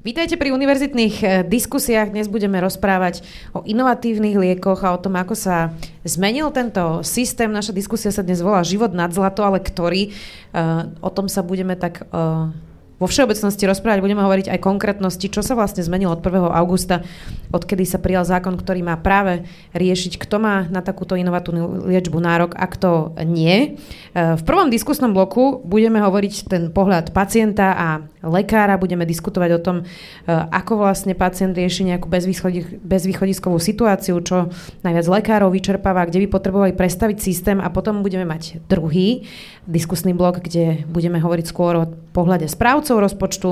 Vítajte pri univerzitných eh, diskusiách. Dnes budeme rozprávať o inovatívnych liekoch a o tom, ako sa zmenil tento systém. Naša diskusia sa dnes volá Život nad zlato, ale ktorý? Uh, o tom sa budeme tak uh, vo všeobecnosti rozprávať, budeme hovoriť aj konkrétnosti, čo sa vlastne zmenilo od 1. augusta, odkedy sa prijal zákon, ktorý má práve riešiť, kto má na takúto inovatívnu liečbu nárok a kto nie. E, v prvom diskusnom bloku budeme hovoriť ten pohľad pacienta a lekára, budeme diskutovať o tom, e, ako vlastne pacient rieši nejakú bezvýchodiskovú situáciu, čo najviac lekárov vyčerpáva, kde by potrebovali prestaviť systém a potom budeme mať druhý diskusný blok, kde budeme hovoriť skôr o pohľade správcov správcov rozpočtu,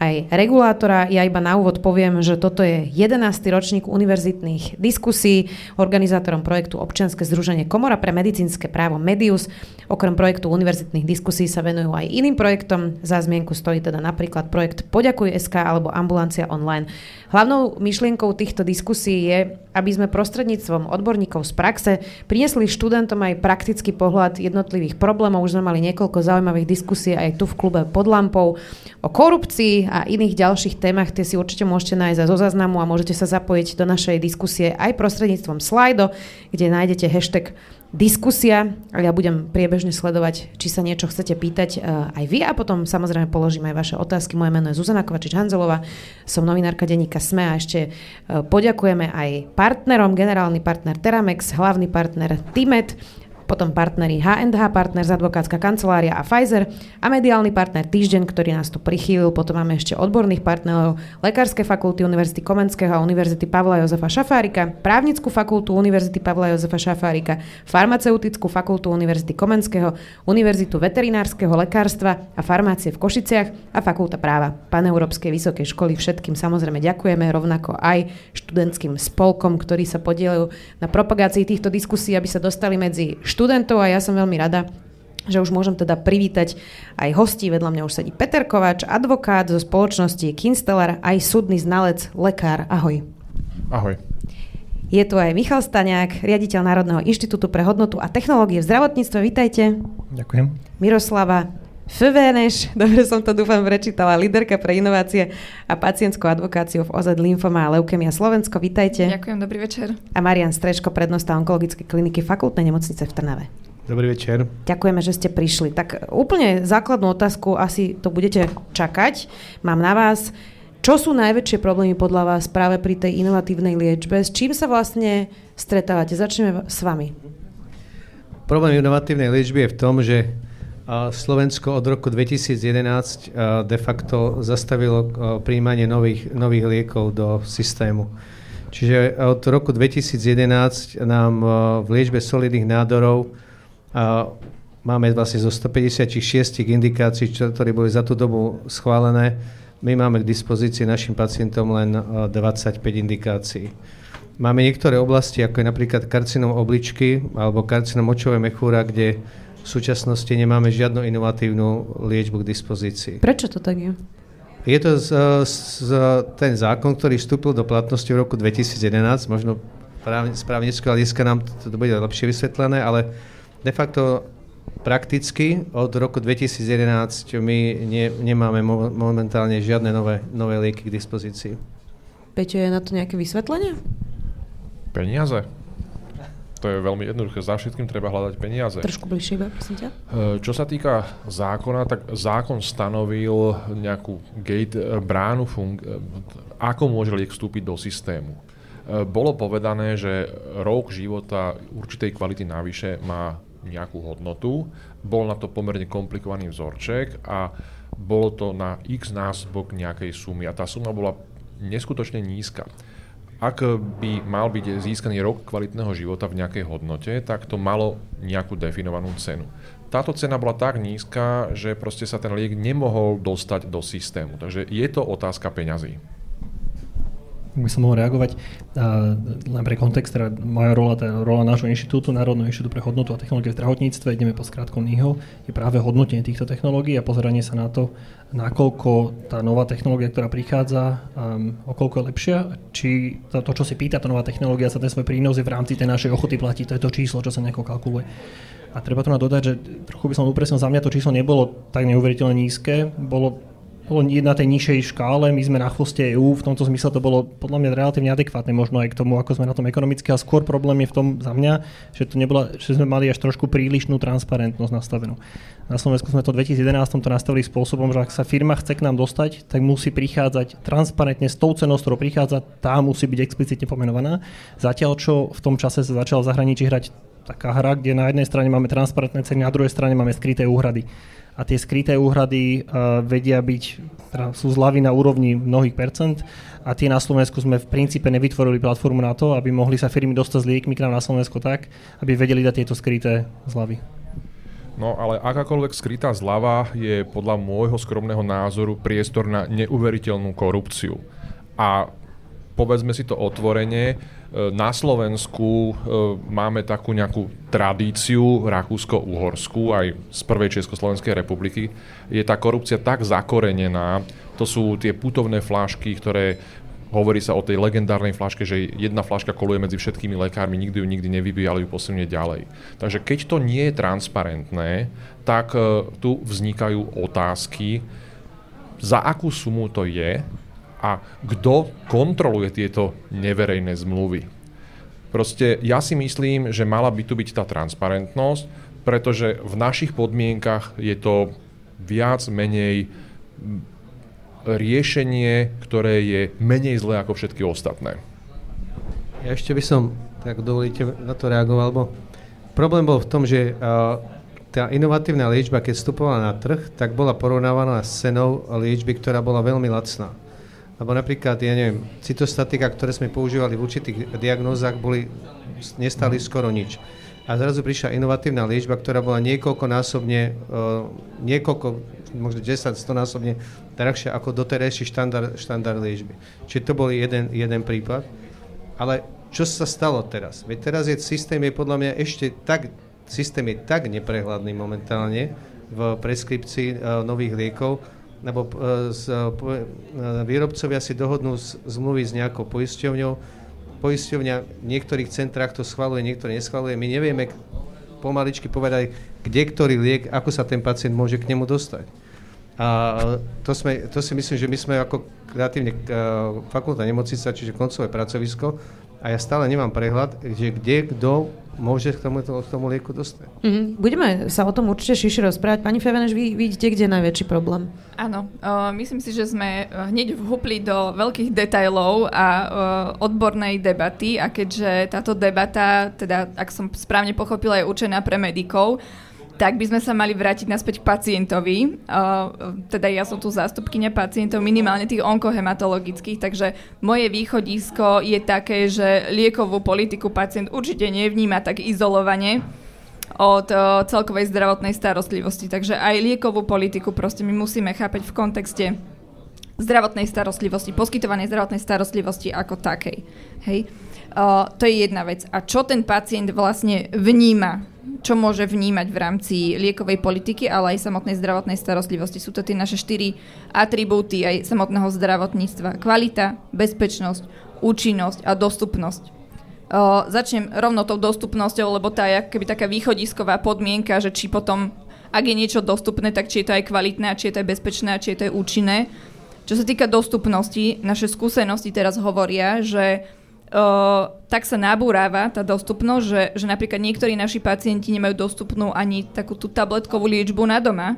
aj regulátora. Ja iba na úvod poviem, že toto je 11. ročník univerzitných diskusí. Organizátorom projektu Občianske združenie Komora pre medicínske právo Medius. Okrem projektu univerzitných diskusí sa venujú aj iným projektom. Za zmienku stojí teda napríklad projekt Poďakuj SK alebo Ambulancia online. Hlavnou myšlienkou týchto diskusí je, aby sme prostredníctvom odborníkov z praxe priniesli študentom aj praktický pohľad jednotlivých problémov. Už sme mali niekoľko zaujímavých diskusí aj tu v klube pod lampou o korupcii a iných ďalších témach. Tie si určite môžete nájsť zo záznamu a môžete sa zapojiť do našej diskusie aj prostredníctvom slajdo, kde nájdete hashtag diskusia a ja budem priebežne sledovať, či sa niečo chcete pýtať uh, aj vy a potom samozrejme položím aj vaše otázky. Moje meno je Zuzana Kovačič-Hanzelová, som novinárka denníka SME a ešte uh, poďakujeme aj partnerom, generálny partner Teramex, hlavný partner Timet, potom partneri H&H Partners, advokátska kancelária a Pfizer a mediálny partner Týždeň, ktorý nás tu prichýlil. Potom máme ešte odborných partnerov Lekárskej fakulty Univerzity Komenského a Univerzity Pavla Jozefa Šafárika, Právnickú fakultu Univerzity Pavla Jozefa Šafárika, Farmaceutickú fakultu Univerzity Komenského, Univerzitu veterinárskeho lekárstva a farmácie v Košiciach a Fakulta práva Paneurópskej vysokej školy. Všetkým samozrejme ďakujeme, rovnako aj študentským spolkom, ktorí sa podielajú na propagácii týchto diskusí, aby sa dostali medzi študentov študentov a ja som veľmi rada, že už môžem teda privítať aj hostí. Vedľa mňa už sedí Peter Kovač, advokát zo spoločnosti Kinsteller, aj súdny znalec, lekár. Ahoj. Ahoj. Je tu aj Michal Staňák, riaditeľ Národného inštitútu pre hodnotu a technológie v zdravotníctve. Vítajte. Ďakujem. Miroslava Feveneš, dobre som to dúfam prečítala, líderka pre inovácie a pacientskú advokáciu v OZ Lymfoma a Leukemia Slovensko. Vítajte. Ďakujem, dobrý večer. A Marian Streško, prednosta onkologickej kliniky fakultnej nemocnice v Trnave. Dobrý večer. Ďakujeme, že ste prišli. Tak úplne základnú otázku asi to budete čakať. Mám na vás. Čo sú najväčšie problémy podľa vás práve pri tej inovatívnej liečbe? S čím sa vlastne stretávate? Začneme s vami. Problém inovatívnej liečby je v tom, že Slovensko od roku 2011 de facto zastavilo príjmanie nových, nových liekov do systému. Čiže od roku 2011 nám v liečbe solidných nádorov máme vlastne zo 156 indikácií, ktoré boli za tú dobu schválené, my máme k dispozícii našim pacientom len 25 indikácií. Máme niektoré oblasti, ako je napríklad karcinom obličky alebo karcinom očovej mechúra, kde v súčasnosti nemáme žiadnu inovatívnu liečbu k dispozícii. Prečo to tak je? Je to z, z, ten zákon, ktorý vstúpil do platnosti v roku 2011, možno z právnického hľadiska nám to, to bude lepšie vysvetlené, ale de facto prakticky od roku 2011 my ne, nemáme mo, momentálne žiadne nové, nové lieky k dispozícii. Peťo, je na to nejaké vysvetlenie? Peniaze. To je veľmi jednoduché. Za všetkým treba hľadať peniaze. Trošku bližšie, prosím ťa. Eh, čo sa týka zákona, tak zákon stanovil nejakú gate, eh, bránu, fung- eh, ako môže liek vstúpiť do systému. Bolo povedané, že rok života určitej kvality navyše má nejakú hodnotu. Bol na to pomerne komplikovaný vzorček a bolo to na x násobok nejakej sumy a tá suma bola neskutočne nízka ak by mal byť získaný rok kvalitného života v nejakej hodnote, tak to malo nejakú definovanú cenu. Táto cena bola tak nízka, že proste sa ten liek nemohol dostať do systému. Takže je to otázka peňazí by som mohol reagovať. A len pre kontext, teda moja rola, tá rola nášho inštitútu, Národného inštitútu pre hodnotu a technológie v zdravotníctve, ideme po skrátku NIHO, je práve hodnotenie týchto technológií a pozeranie sa na to, nakoľko tá nová technológia, ktorá prichádza, um, okoľko je lepšia, či to, to, čo si pýta tá nová technológia, sa ten svoj prínos je v rámci tej našej ochoty platiť, to je to číslo, čo sa nejako kalkuluje. A treba tu na dodať, že trochu by som upresnil, za mňa to číslo nebolo tak neuveriteľne nízke, bolo na tej nižšej škále, my sme na chvoste EÚ, v tomto zmysle to bolo podľa mňa relatívne adekvátne, možno aj k tomu, ako sme na tom ekonomicky, a skôr problém je v tom za mňa, že, to nebola, že sme mali až trošku prílišnú transparentnosť nastavenú. Na Slovensku sme to v 2011 to nastavili spôsobom, že ak sa firma chce k nám dostať, tak musí prichádzať transparentne s tou cenou, ktorou prichádza, tá musí byť explicitne pomenovaná. Zatiaľ, čo v tom čase sa začal v zahraničí hrať taká hra, kde na jednej strane máme transparentné ceny, na druhej strane máme skryté úhrady a tie skryté úhrady uh, vedia byť, teda sú zľavy na úrovni mnohých percent a tie na Slovensku sme v princípe nevytvorili platformu na to, aby mohli sa firmy dostať s liekmi k nám na Slovensku tak, aby vedeli dať tieto skryté zľavy. No ale akákoľvek skrytá zľava je podľa môjho skromného názoru priestor na neuveriteľnú korupciu. A povedzme si to otvorene, na Slovensku e, máme takú nejakú tradíciu Rakúsko-Uhorskú, aj z prvej Československej republiky. Je tá korupcia tak zakorenená, to sú tie putovné flášky, ktoré hovorí sa o tej legendárnej flaške, že jedna flaška koluje medzi všetkými lekármi, nikdy ju nikdy nevybijú, ale ju posunie ďalej. Takže keď to nie je transparentné, tak e, tu vznikajú otázky, za akú sumu to je a kto kontroluje tieto neverejné zmluvy. Proste ja si myslím, že mala by tu byť tá transparentnosť, pretože v našich podmienkach je to viac menej riešenie, ktoré je menej zlé ako všetky ostatné. Ja ešte by som, tak dovolíte, na to reagoval, lebo problém bol v tom, že tá inovatívna liečba, keď vstupovala na trh, tak bola porovnávaná s cenou liečby, ktorá bola veľmi lacná. Lebo napríklad, ja neviem, cytostatika, ktoré sme používali v určitých diagnózach, boli, nestali skoro nič. A zrazu prišla inovatívna liečba, ktorá bola niekoľkonásobne, uh, niekoľko, možno 10, 100 násobne drahšia ako doterajší štandard, štandard liečby. Čiže to bol jeden, jeden prípad. Ale čo sa stalo teraz? Veď teraz je systém je podľa mňa ešte tak, systém je tak neprehľadný momentálne v preskripcii uh, nových liekov, lebo e, z, e, výrobcovia si dohodnú zmluvy s nejakou poisťovňou, poisťovňa v niektorých centrách to schvaluje, niektoré neschvaluje. My nevieme pomaličky povedať, kde ktorý liek, ako sa ten pacient môže k nemu dostať. A to, sme, to si myslím, že my sme ako kreatívne fakulta nemocnica, čiže koncové pracovisko, a ja stále nemám prehľad, že kde kto môže k tomu, k tomu lieku dostať. Mm-hmm. Budeme sa o tom určite širšie rozprávať. Pani Feveneš, vy vidíte, kde je najväčší problém? Áno, uh, myslím si, že sme hneď vhupli do veľkých detajlov a uh, odbornej debaty a keďže táto debata, teda ak som správne pochopila, je určená pre medikov, tak by sme sa mali vrátiť naspäť k pacientovi. Uh, teda ja som tu zástupkynia pacientov, minimálne tých onkohematologických, takže moje východisko je také, že liekovú politiku pacient určite nevníma tak izolovane od uh, celkovej zdravotnej starostlivosti. Takže aj liekovú politiku proste my musíme chápať v kontexte zdravotnej starostlivosti, poskytovanej zdravotnej starostlivosti ako takej. Hej. Uh, to je jedna vec. A čo ten pacient vlastne vníma čo môže vnímať v rámci liekovej politiky, ale aj samotnej zdravotnej starostlivosti. Sú to tie naše štyri atribúty aj samotného zdravotníctva. Kvalita, bezpečnosť, účinnosť a dostupnosť. O, začnem rovno tou dostupnosťou, lebo tá je keby taká východisková podmienka, že či potom, ak je niečo dostupné, tak či je to aj kvalitné, či je to aj bezpečné, či je to aj účinné. Čo sa týka dostupnosti, naše skúsenosti teraz hovoria, že tak sa nabúráva tá dostupnosť, že, že napríklad niektorí naši pacienti nemajú dostupnú ani takú tú tabletkovú liečbu na doma,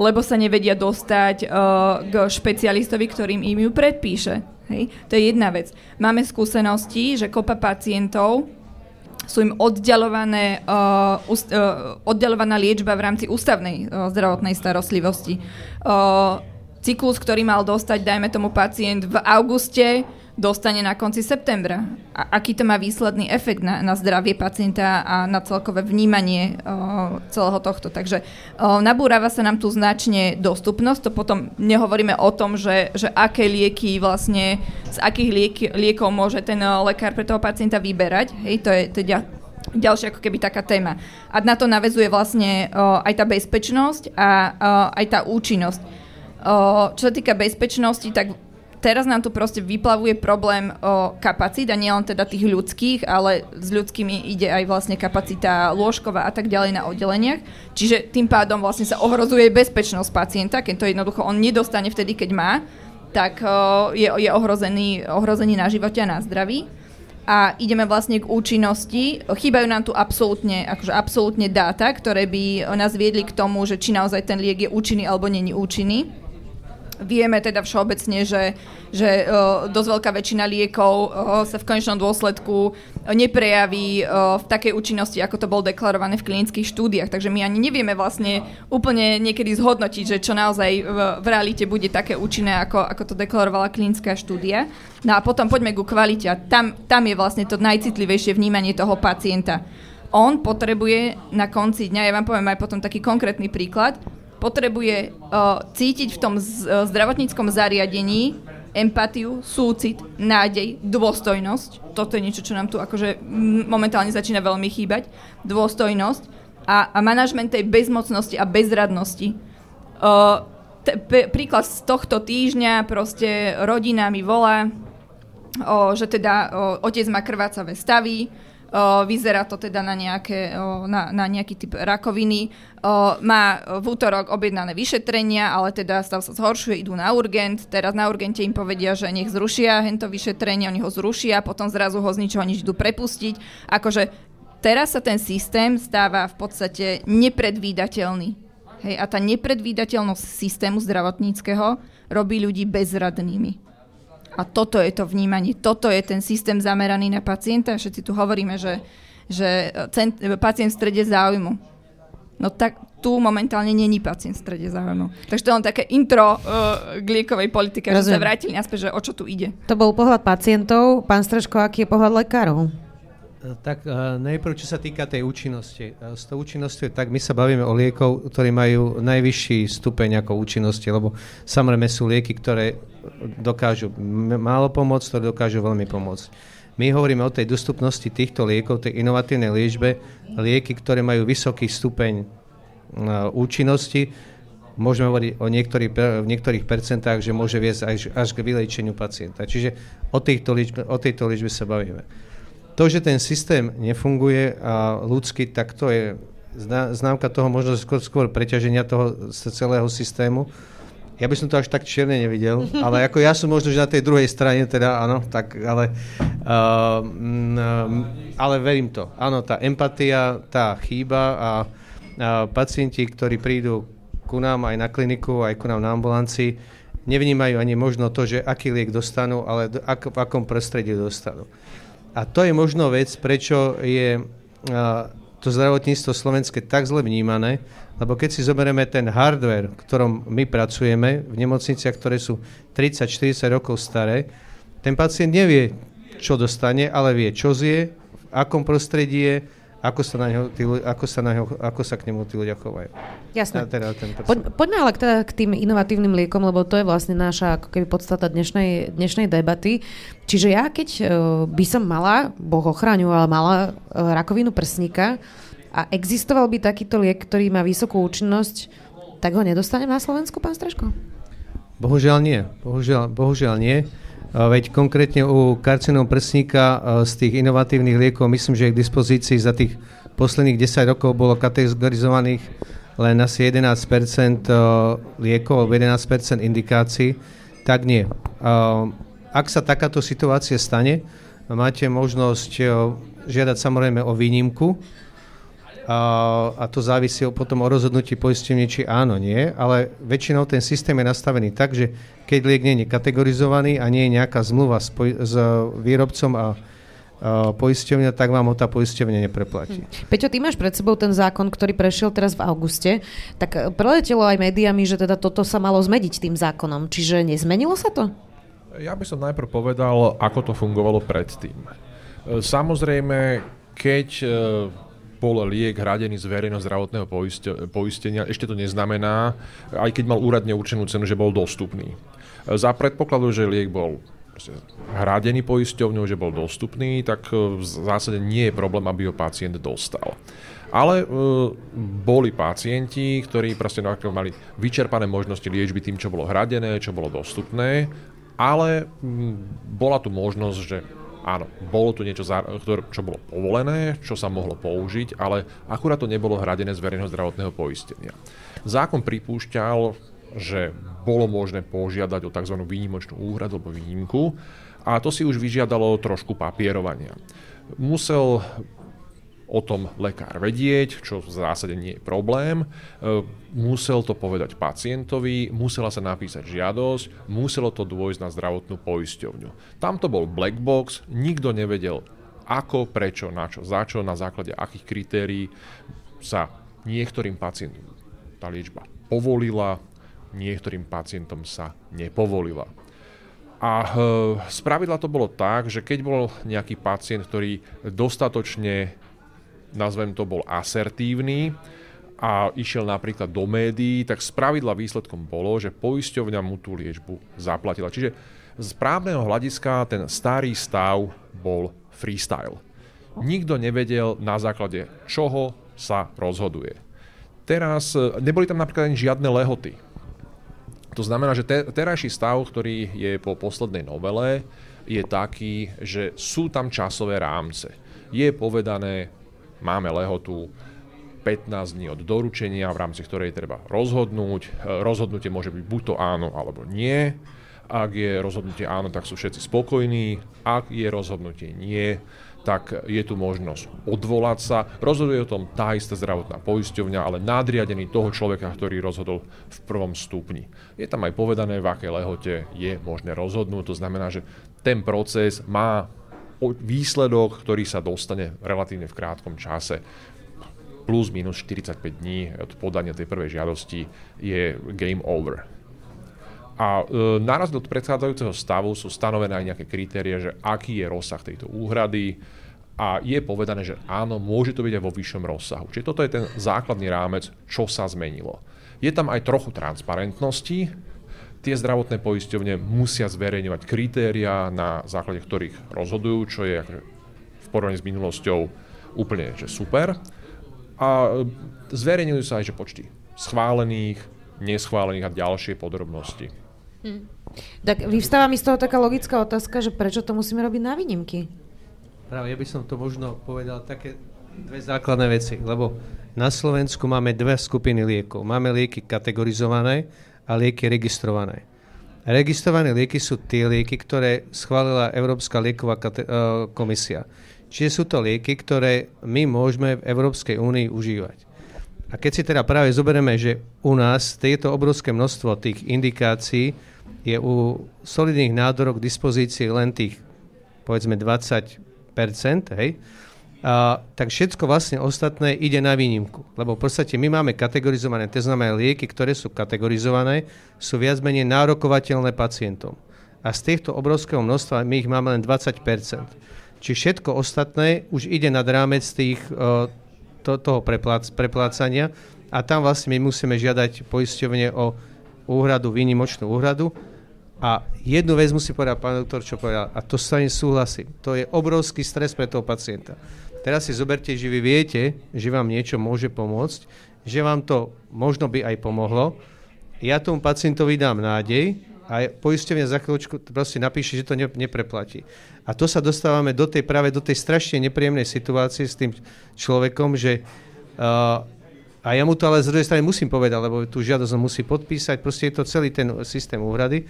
lebo sa nevedia dostať uh, k špecialistovi, ktorým im ju predpíše. Hej? To je jedna vec. Máme skúsenosti, že kopa pacientov sú im oddialované, uh, ust, uh, oddialovaná liečba v rámci ústavnej uh, zdravotnej starostlivosti. Uh, cyklus, ktorý mal dostať, dajme tomu pacient v auguste, dostane na konci septembra. A aký to má výsledný efekt na, na zdravie pacienta a na celkové vnímanie o, celého tohto. Takže o, nabúrava sa nám tu značne dostupnosť, to potom nehovoríme o tom, že, že aké lieky vlastne, z akých liek, liekov môže ten lekár pre toho pacienta vyberať. Hej, to je, je ďalšia ako keby taká téma. A na to navezuje vlastne o, aj tá bezpečnosť a o, aj tá účinnosť. O, čo sa týka bezpečnosti, tak teraz nám tu proste vyplavuje problém o kapacít a nielen teda tých ľudských, ale s ľudskými ide aj vlastne kapacita lôžková a tak ďalej na oddeleniach. Čiže tým pádom vlastne sa ohrozuje bezpečnosť pacienta, keď to jednoducho on nedostane vtedy, keď má, tak je, je ohrozený, ohrozený na živote a na zdraví a ideme vlastne k účinnosti. Chýbajú nám tu absolútne, akože absolútne dáta, ktoré by nás viedli k tomu, že či naozaj ten liek je účinný alebo není účinný. Vieme teda všeobecne, že, že dosť veľká väčšina liekov sa v konečnom dôsledku neprejaví v takej účinnosti, ako to bolo deklarované v klinických štúdiách. Takže my ani nevieme vlastne úplne niekedy zhodnotiť, že čo naozaj v, realite bude také účinné, ako, ako to deklarovala klinická štúdia. No a potom poďme ku kvalite. Tam, tam je vlastne to najcitlivejšie vnímanie toho pacienta. On potrebuje na konci dňa, ja vám poviem aj potom taký konkrétny príklad, potrebuje uh, cítiť v tom z, uh, zdravotníckom zariadení empatiu, súcit, nádej, dôstojnosť. Toto je niečo, čo nám tu akože momentálne začína veľmi chýbať. Dôstojnosť a, a manažment tej bezmocnosti a bezradnosti. Uh, t- p- príklad z tohto týždňa, proste rodina mi volá, o, že teda o, otec má krvácavé stavy, vyzerá to teda na, nejaké, na, na nejaký typ rakoviny. Má v útorok objednané vyšetrenia, ale teda stav sa zhoršuje, idú na urgent. Teraz na urgente im povedia, že nech zrušia hento vyšetrenie, oni ho zrušia, potom zrazu ho z ničoho nič idú prepustiť. Akože teraz sa ten systém stáva v podstate nepredvídateľný. Hej, a tá nepredvídateľnosť systému zdravotníckého robí ľudí bezradnými. A toto je to vnímanie, toto je ten systém zameraný na pacienta. Všetci tu hovoríme, že, že cent, pacient v strede záujmu. No tak tu momentálne není pacient v strede záujmu. Takže to je len také intro uh, k liekovej politike, že sa vrátili naspäť, že o čo tu ide. To bol pohľad pacientov. Pán Straško, aký je pohľad lekárov? Tak uh, najprv, čo sa týka tej účinnosti. Uh, s tou účinnosťou tak my sa bavíme o liekov, ktorí majú najvyšší stupeň ako účinnosti, lebo samozrejme sú lieky, ktoré dokážu málo pomôcť, ktoré dokážu veľmi pomôcť. My hovoríme o tej dostupnosti týchto liekov, tej inovatívnej liečbe, lieky, ktoré majú vysoký stupeň uh, účinnosti, môžeme hovoriť o niektorých, v niektorých percentách, že môže viesť až, až k vylečeniu pacienta. Čiže o liečbe, o tejto liečbe sa bavíme. To, že ten systém nefunguje a ľudský, tak to je známka toho možno skôr, skôr preťaženia toho celého systému. Ja by som to až tak čierne nevidel, ale ako ja som možno, že na tej druhej strane, teda áno, tak ale, uh, um, ale verím to. Áno, tá empatia, tá chýba a, a pacienti, ktorí prídu ku nám aj na kliniku, aj ku nám na ambulancii, nevnímajú ani možno to, že aký liek dostanú, ale v akom prostredí dostanú. A to je možno vec, prečo je to zdravotníctvo slovenské tak zle vnímané, lebo keď si zoberieme ten hardware, v ktorom my pracujeme, v nemocniciach, ktoré sú 30-40 rokov staré, ten pacient nevie, čo dostane, ale vie, čo zje, v akom prostredí je, ako sa, na neho, tí, ako, sa na neho, ako sa k nemu tí ľudia chovajú. Jasné. Teda Poď, poďme ale k, teda k tým inovatívnym liekom, lebo to je vlastne naša ako keby podstata dnešnej, dnešnej debaty. Čiže ja, keď uh, by som mala, Boh ochraňoval, mala uh, rakovinu prsníka a existoval by takýto liek, ktorý má vysokú účinnosť, tak ho nedostanem na Slovensku, pán Straško? Bohužiaľ nie. Bohužiaľ, bohužiaľ nie. Veď konkrétne u karcinom prsníka z tých inovatívnych liekov myslím, že k dispozícii za tých posledných 10 rokov bolo kategorizovaných len asi 11% liekov alebo 11% indikácií, tak nie. Ak sa takáto situácia stane, máte možnosť žiadať samozrejme o výnimku, a, a to závisí potom o rozhodnutí poistenia, či áno, nie, ale väčšinou ten systém je nastavený tak, že keď liek nie je kategorizovaný a nie je nejaká zmluva s, poj- s výrobcom a poisťovňa, tak vám ho tá poisťovňa nepreplatí. Hm. Peťo, ty máš pred sebou ten zákon, ktorý prešiel teraz v auguste, tak e, preletelo aj médiami, že teda toto sa malo zmeniť tým zákonom. Čiže nezmenilo sa to? Ja by som najprv povedal, ako to fungovalo predtým. E, samozrejme, keď e, bol liek hradený z verejného zdravotného poistenia, ešte to neznamená, aj keď mal úradne určenú cenu, že bol dostupný. Za predpokladu, že liek bol hradený poisťovňou, že bol dostupný, tak v zásade nie je problém, aby ho pacient dostal. Ale e, boli pacienti, ktorí proste mali vyčerpané možnosti liečby tým, čo bolo hradené, čo bolo dostupné ale mm, bola tu možnosť, že áno, bolo tu niečo, čo bolo povolené, čo sa mohlo použiť, ale akurát to nebolo hradené z verejného zdravotného poistenia. Zákon pripúšťal, že bolo možné požiadať o tzv. výnimočnú úhradu alebo výnimku a to si už vyžiadalo trošku papierovania. Musel o tom lekár vedieť, čo v zásade nie je problém. E, musel to povedať pacientovi, musela sa napísať žiadosť, muselo to dôjsť na zdravotnú poisťovňu. Tam to bol black box, nikto nevedel ako, prečo, na čo, za čo, na základe akých kritérií sa niektorým pacientom tá liečba povolila, niektorým pacientom sa nepovolila. A e, spravidla to bolo tak, že keď bol nejaký pacient, ktorý dostatočne nazvem to, bol asertívny a išiel napríklad do médií, tak spravidla výsledkom bolo, že poisťovňa mu tú liečbu zaplatila. Čiže z právneho hľadiska ten starý stav bol freestyle. Nikto nevedel na základe čoho sa rozhoduje. Teraz e, neboli tam napríklad ani žiadne lehoty. To znamená, že te, terajší stav, ktorý je po poslednej novele, je taký, že sú tam časové rámce. Je povedané, máme lehotu 15 dní od doručenia, v rámci ktorej treba rozhodnúť. E, rozhodnutie môže byť buď to áno alebo nie. Ak je rozhodnutie áno, tak sú všetci spokojní. Ak je rozhodnutie nie, tak je tu možnosť odvolať sa. Rozhoduje o tom tá istá zdravotná poisťovňa, ale nadriadený toho človeka, ktorý rozhodol v prvom stupni. Je tam aj povedané, v akej lehote je možné rozhodnúť. To znamená, že ten proces má výsledok, ktorý sa dostane relatívne v krátkom čase plus minus 45 dní od podania tej prvej žiadosti je game over. A e, naraz do predchádzajúceho stavu sú stanovené aj nejaké kritérie, že aký je rozsah tejto úhrady a je povedané, že áno, môže to byť aj vo vyššom rozsahu. Čiže toto je ten základný rámec, čo sa zmenilo. Je tam aj trochu transparentnosti, tie zdravotné poisťovne musia zverejňovať kritéria, na základe ktorých rozhodujú, čo je v porovnaní s minulosťou úplne že super. A zverejňujú sa aj že počty schválených, neschválených a ďalšie podrobnosti. Hm. Tak vyvstáva mi z toho taká logická otázka, že prečo to musíme robiť na výnimky? Práve ja by som to možno povedal také dve základné veci, lebo na Slovensku máme dve skupiny liekov. Máme lieky kategorizované a lieky registrované. Registrované lieky sú tie lieky, ktoré schválila Európska lieková uh, komisia. Čiže sú to lieky, ktoré my môžeme v Európskej únii užívať. A keď si teda práve zoberieme, že u nás tieto obrovské množstvo tých indikácií je u solidných nádorov k dispozícii len tých povedzme 20%, hej, a, tak všetko vlastne ostatné ide na výnimku. Lebo v podstate my máme kategorizované, to znamená lieky, ktoré sú kategorizované, sú viac menej nárokovateľné pacientom. A z týchto obrovského množstva my ich máme len 20% Čiže všetko ostatné už ide nad rámec tých, to, toho preplác, preplácania a tam vlastne my musíme žiadať poisťovne o úhradu, výnimočnú úhradu. A jednu vec musí povedať pán doktor, čo povedal, a to sa súhlasím. To je obrovský stres pre toho pacienta. Teraz si zoberte, že vy viete, že vám niečo môže pomôcť, že vám to možno by aj pomohlo. Ja tomu pacientovi dám nádej a poisťovňa za chvíľočku proste napíše, že to ne, nepreplatí. A to sa dostávame do tej, práve do tej strašne nepríjemnej situácie s tým človekom, že uh, a ja mu to ale z druhej strany musím povedať, lebo tú žiadosť musí podpísať, proste je to celý ten systém úhrady.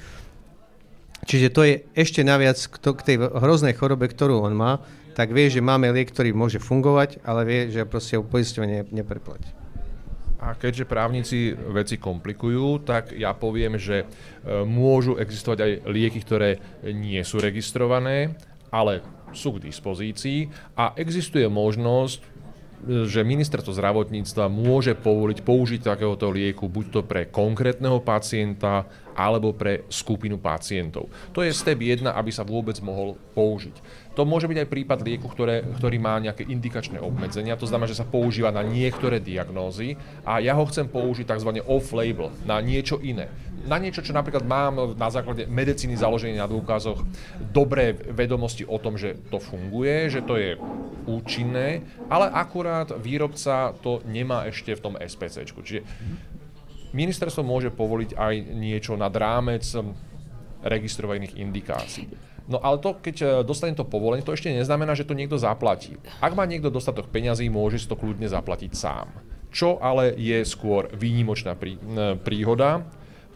Čiže to je ešte naviac k, to, k tej hroznej chorobe, ktorú on má, tak vie, že máme liek, ktorý môže fungovať, ale vie, že proste ho poisťovne nepreplatí. A keďže právnici veci komplikujú, tak ja poviem, že e, môžu existovať aj lieky, ktoré nie sú registrované, ale sú k dispozícii a existuje možnosť že ministerstvo zdravotníctva môže povoliť použiť takéhoto lieku buď to pre konkrétneho pacienta alebo pre skupinu pacientov. To je step 1, aby sa vôbec mohol použiť. To môže byť aj prípad lieku, ktoré, ktorý má nejaké indikačné obmedzenia, to znamená, že sa používa na niektoré diagnózy a ja ho chcem použiť tzv. off-label, na niečo iné. Na niečo, čo napríklad mám na základe medicíny založený na dôkazoch dobré vedomosti o tom, že to funguje, že to je účinné, ale akurát výrobca to nemá ešte v tom SPC. Čiže ministerstvo môže povoliť aj niečo nad rámec registrovaných indikácií. No ale to, keď e, dostane to povolenie, to ešte neznamená, že to niekto zaplatí. Ak má niekto dostatok peňazí, môže si to kľudne zaplatiť sám. Čo ale je skôr výnimočná prí, príhoda,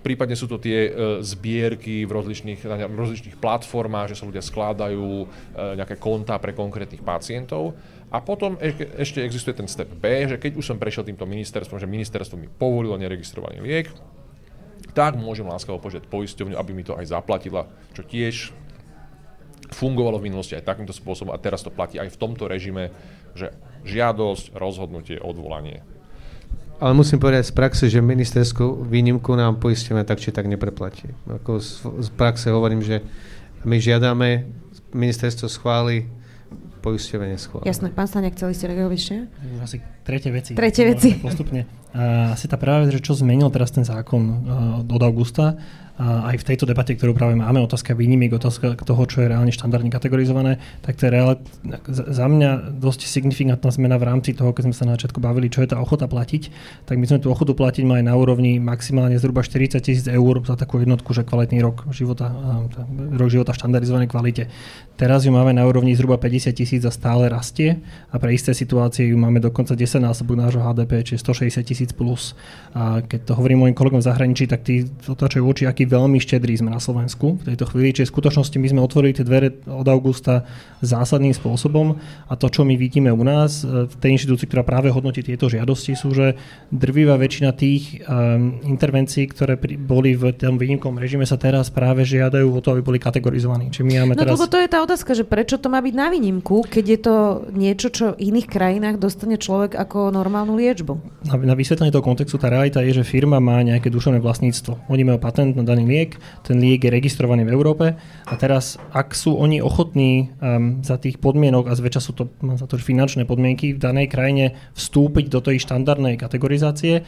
prípadne sú to tie e, zbierky v rozličných, na rozličných platformách, že sa ľudia skladajú e, nejaké kontá pre konkrétnych pacientov. A potom ešte existuje ten step B, že keď už som prešiel týmto ministerstvom, že ministerstvo mi povolilo neregistrovaný liek, tak môžem láskavo požiadať poisťovňu, aby mi to aj zaplatila, čo tiež fungovalo v minulosti aj takýmto spôsobom a teraz to platí aj v tomto režime, že žiadosť, rozhodnutie, odvolanie. Ale musím povedať z praxe, že ministerskú výnimku nám poistíme tak či tak nepreplatí. Ako z, z praxe hovorím, že my žiadame, ministerstvo schváli, poisťovanie schváli. Jasné, pán Stanek, chceli ste reagovať ešte? Asi tretie veci. Tretie veci. Postupne. Asi tá práve, že čo zmenil teraz ten zákon od augusta, aj v tejto debate, ktorú práve máme, otázka výnimiek, otázka toho, čo je reálne štandardne kategorizované, tak to je reál, za mňa dosť signifikantná zmena v rámci toho, keď sme sa na začiatku bavili, čo je tá ochota platiť, tak my sme tú ochotu platiť mali na úrovni maximálne zhruba 40 tisíc eur za takú jednotku, že kvalitný rok života, rok života v štandardizovanej kvalite. Teraz ju máme na úrovni zhruba 50 tisíc a stále rastie a pre isté situácie ju máme dokonca 10 násobok nášho HDP, čiže 160 tisíc plus. A keď to hovorím mojim kolegom v zahraničí, tak tí otočujú oči, aký veľmi štedrí sme na Slovensku v tejto chvíli. Čiže v skutočnosti my sme otvorili tie dvere od augusta zásadným spôsobom a to, čo my vidíme u nás e, v tej inštitúcii, ktorá práve hodnotí tieto žiadosti, sú, že drvivá väčšina tých um, intervencií, ktoré pri, boli v tom výnimkom režime, sa teraz práve žiadajú o to, aby boli kategorizovaní. Čiže my máme no teraz... to je tá otázka, že prečo to má byť na výnimku, keď je to niečo, čo v iných krajinách dostane človek ako normálnu liečbu? Na, na vysvetlenie toho kontextu tá realita je, že firma má nejaké duševné vlastníctvo. Oni majú patent na daný liek, ten liek je registrovaný v Európe. A teraz, ak sú oni ochotní um, za tých podmienok, a zväčša sú to, mám za to finančné podmienky, v danej krajine vstúpiť do tej štandardnej kategorizácie,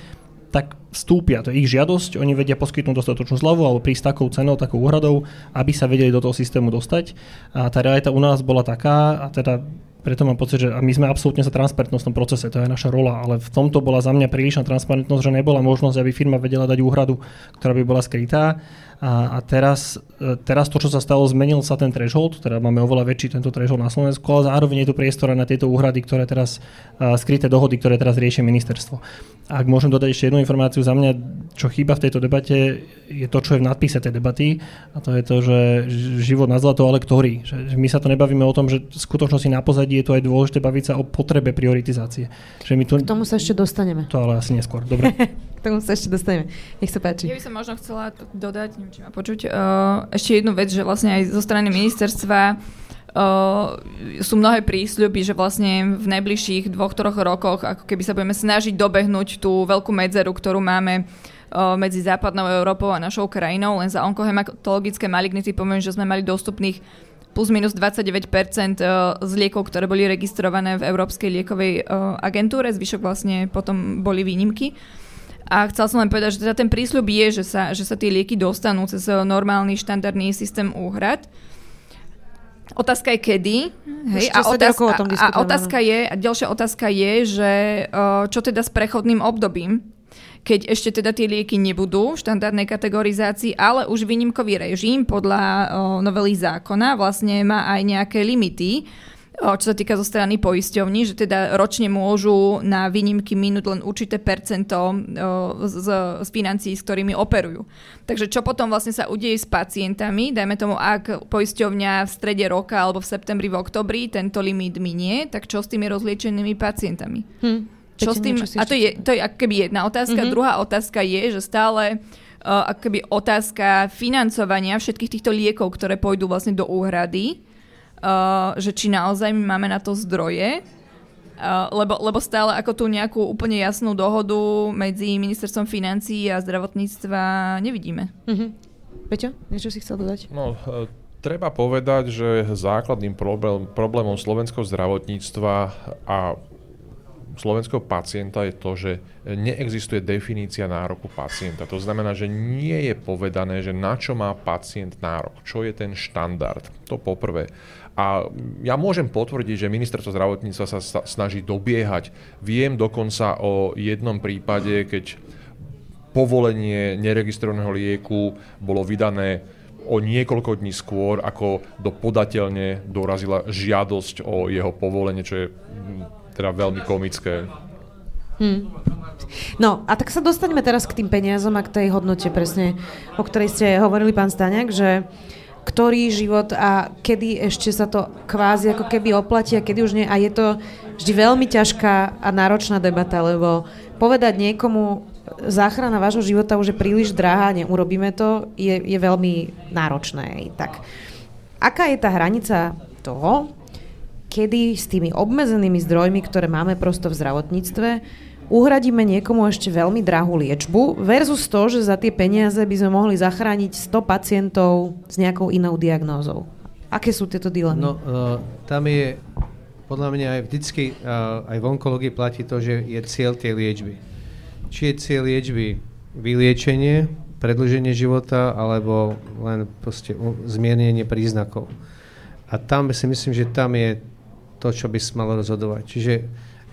tak vstúpia, to je ich žiadosť, oni vedia poskytnúť dostatočnú zľavu alebo prísť takou cenou, takou úhradou, aby sa vedeli do toho systému dostať. A tá realita u nás bola taká, a teda preto mám pocit, že my sme absolútne sa transparentnosť v tom procese, to je naša rola, ale v tomto bola za mňa prílišná transparentnosť, že nebola možnosť, aby firma vedela dať úhradu, ktorá by bola skrytá. A, a teraz, e, teraz to, čo sa stalo, zmenil sa ten threshold, teda máme oveľa väčší tento threshold na Slovensku, ale zároveň je tu priestor na tieto úhrady, ktoré teraz, uh, skryté dohody, ktoré teraz riešie ministerstvo. Ak môžem dodať ešte jednu informáciu za mňa, čo chýba v tejto debate, je to, čo je v nadpise tej debaty a to je to, že život na zlato, ale ktorý. Že, že my sa to nebavíme o tom, že v skutočnosti na pozadí je to aj dôležité baviť sa o potrebe prioritizácie. Že my tu... K tomu sa ešte dostaneme. To ale asi neskôr. Dobre. K tomu sa ešte dostaneme. Nech sa páči. Ja by som možno chcela dodať, neviem, či ma počuť, uh, ešte jednu vec, že vlastne aj zo strany ministerstva Uh, sú mnohé prísľuby, že vlastne v najbližších dvoch, troch rokoch, ako keby sa budeme snažiť dobehnúť tú veľkú medzeru, ktorú máme uh, medzi západnou Európou a našou krajinou. Len za onkohematologické malignity poviem, že sme mali dostupných plus minus 29% z liekov, ktoré boli registrované v Európskej liekovej agentúre, zvyšok vlastne potom boli výnimky. A chcel som len povedať, že teda ten prísľub je, že sa, že sa tie lieky dostanú cez normálny štandardný systém úhrad. Otázka je kedy. Hej, a, otázka, o tom a otázka je, a ďalšia otázka je, že čo teda s prechodným obdobím, keď ešte teda tie lieky nebudú v štandardnej kategorizácii, ale už výnimkový režim podľa novely zákona vlastne má aj nejaké limity, čo sa týka zo strany poisťovní, že teda ročne môžu na výnimky minúť len určité percento z, z financií, s ktorými operujú. Takže čo potom vlastne sa udeje s pacientami, dajme tomu, ak poisťovňa v strede roka alebo v septembri, v oktobri tento limit minie, tak čo s tými rozliečenými pacientami? Hm. Čo s tým? A to je, to je keby jedna otázka. Mm-hmm. Druhá otázka je, že stále uh, akoby otázka financovania všetkých týchto liekov, ktoré pôjdu vlastne do úhrady, uh, že či naozaj my máme na to zdroje, Uh, lebo, lebo stále ako tú nejakú úplne jasnú dohodu medzi ministerstvom financí a zdravotníctva nevidíme. Uh-huh. Peťo, niečo si chcel dodať? No, uh, treba povedať, že základným problém, problémom slovenského zdravotníctva a slovenského pacienta je to, že neexistuje definícia nároku pacienta. To znamená, že nie je povedané, že na čo má pacient nárok, čo je ten štandard. To poprvé. A ja môžem potvrdiť, že ministerstvo zdravotníctva sa snaží dobiehať. Viem dokonca o jednom prípade, keď povolenie neregistrovaného lieku bolo vydané o niekoľko dní skôr, ako do podateľne dorazila žiadosť o jeho povolenie, čo je hm, teda veľmi komické. Hmm. No a tak sa dostaňme teraz k tým peniazom a k tej hodnote presne, o ktorej ste hovorili pán Staňák, že ktorý život a kedy ešte sa to kvázi ako keby oplatí a kedy už nie. A je to vždy veľmi ťažká a náročná debata, lebo povedať niekomu záchrana vášho života už je príliš drahá, neurobíme to, je, je veľmi náročné. Tak aká je tá hranica toho, kedy s tými obmedzenými zdrojmi, ktoré máme prosto v zdravotníctve, uhradíme niekomu ešte veľmi drahú liečbu versus to, že za tie peniaze by sme mohli zachrániť 100 pacientov s nejakou inou diagnózou. Aké sú tieto dilemy? No, uh, tam je podľa mňa aj vždycky, uh, aj v onkológii platí to, že je cieľ tej liečby. Či je cieľ liečby vyliečenie, predlženie života, alebo len proste zmiernenie príznakov. A tam si myslím, že tam je to, čo by sa malo rozhodovať. Čiže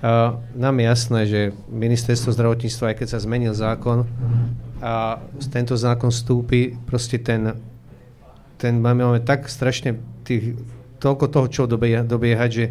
Uh, nám je jasné, že ministerstvo zdravotníctva, aj keď sa zmenil zákon a tento zákon vstúpi, proste ten, ten máme, tak strašne tých, toľko toho, čo dobieha, dobiehať, že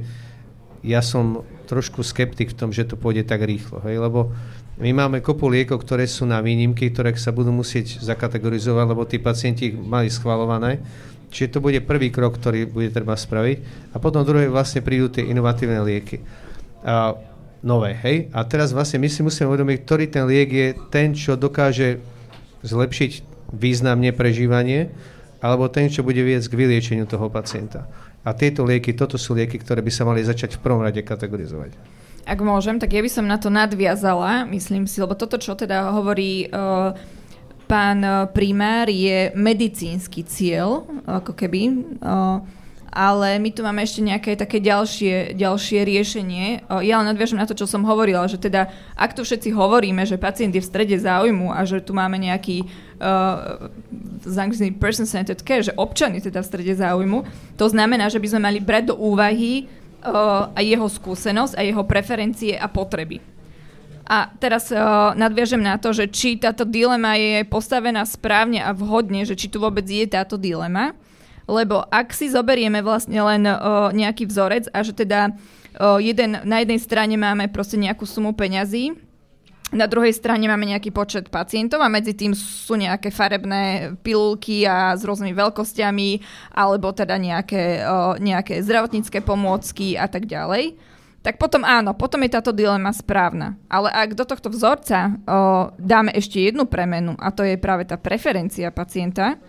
ja som trošku skeptik v tom, že to pôjde tak rýchlo. Hej? Lebo my máme kopu liekov, ktoré sú na výnimky, ktoré sa budú musieť zakategorizovať, lebo tí pacienti mali schvalované. Čiže to bude prvý krok, ktorý bude treba spraviť. A potom druhé vlastne prídu tie inovatívne lieky a, nové, hej? A teraz vlastne my si musíme uvedomiť, ktorý ten liek je ten, čo dokáže zlepšiť významne prežívanie, alebo ten, čo bude viesť k vyliečeniu toho pacienta. A tieto lieky, toto sú lieky, ktoré by sa mali začať v prvom rade kategorizovať. Ak môžem, tak ja by som na to nadviazala, myslím si, lebo toto, čo teda hovorí uh, pán primár, je medicínsky cieľ, ako keby. Uh, ale my tu máme ešte nejaké také ďalšie, ďalšie riešenie. Ja len nadviažem na to, čo som hovorila, že teda ak tu všetci hovoríme, že pacient je v strede záujmu a že tu máme nejaký uh, person-centered care, že občan je teda v strede záujmu, to znamená, že by sme mali brať do úvahy uh, aj jeho skúsenosť a jeho preferencie a potreby. A teraz uh, nadviažem na to, že či táto dilema je postavená správne a vhodne, že či tu vôbec je táto dilema lebo ak si zoberieme vlastne len o, nejaký vzorec a že teda o, jeden, na jednej strane máme proste nejakú sumu peňazí, na druhej strane máme nejaký počet pacientov a medzi tým sú nejaké farebné pilulky a s rôznymi veľkosťami alebo teda nejaké, o, nejaké zdravotnícke pomôcky a tak ďalej. Tak potom áno, potom je táto dilema správna. Ale ak do tohto vzorca o, dáme ešte jednu premenu, a to je práve tá preferencia pacienta,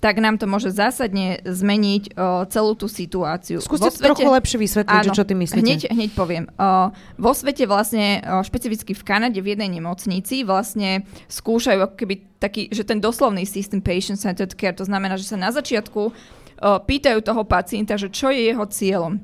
tak nám to môže zásadne zmeniť o, celú tú situáciu. Skúste svete, trochu lepšie vysvetliť, áno, čo ty myslíte. Hneď, hneď poviem. O, vo svete vlastne, o, špecificky v Kanade, v jednej nemocnici, vlastne skúšajú ako keby taký, že ten doslovný systém patient-centered care, to znamená, že sa na začiatku o, pýtajú toho pacienta, že čo je jeho cieľom.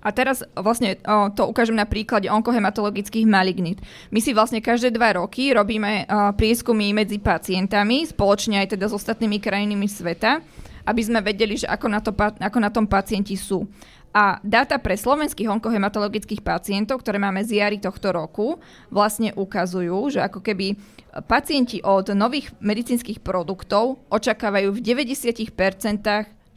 A teraz vlastne o, to ukážem na príklade onkohematologických malignit. My si vlastne každé dva roky robíme o, prieskumy medzi pacientami, spoločne aj teda s ostatnými krajinami sveta, aby sme vedeli, že ako na, to, ako na tom pacienti sú. A dáta pre slovenských onkohematologických pacientov, ktoré máme z jary tohto roku, vlastne ukazujú, že ako keby pacienti od nových medicínskych produktov očakávajú v 90%,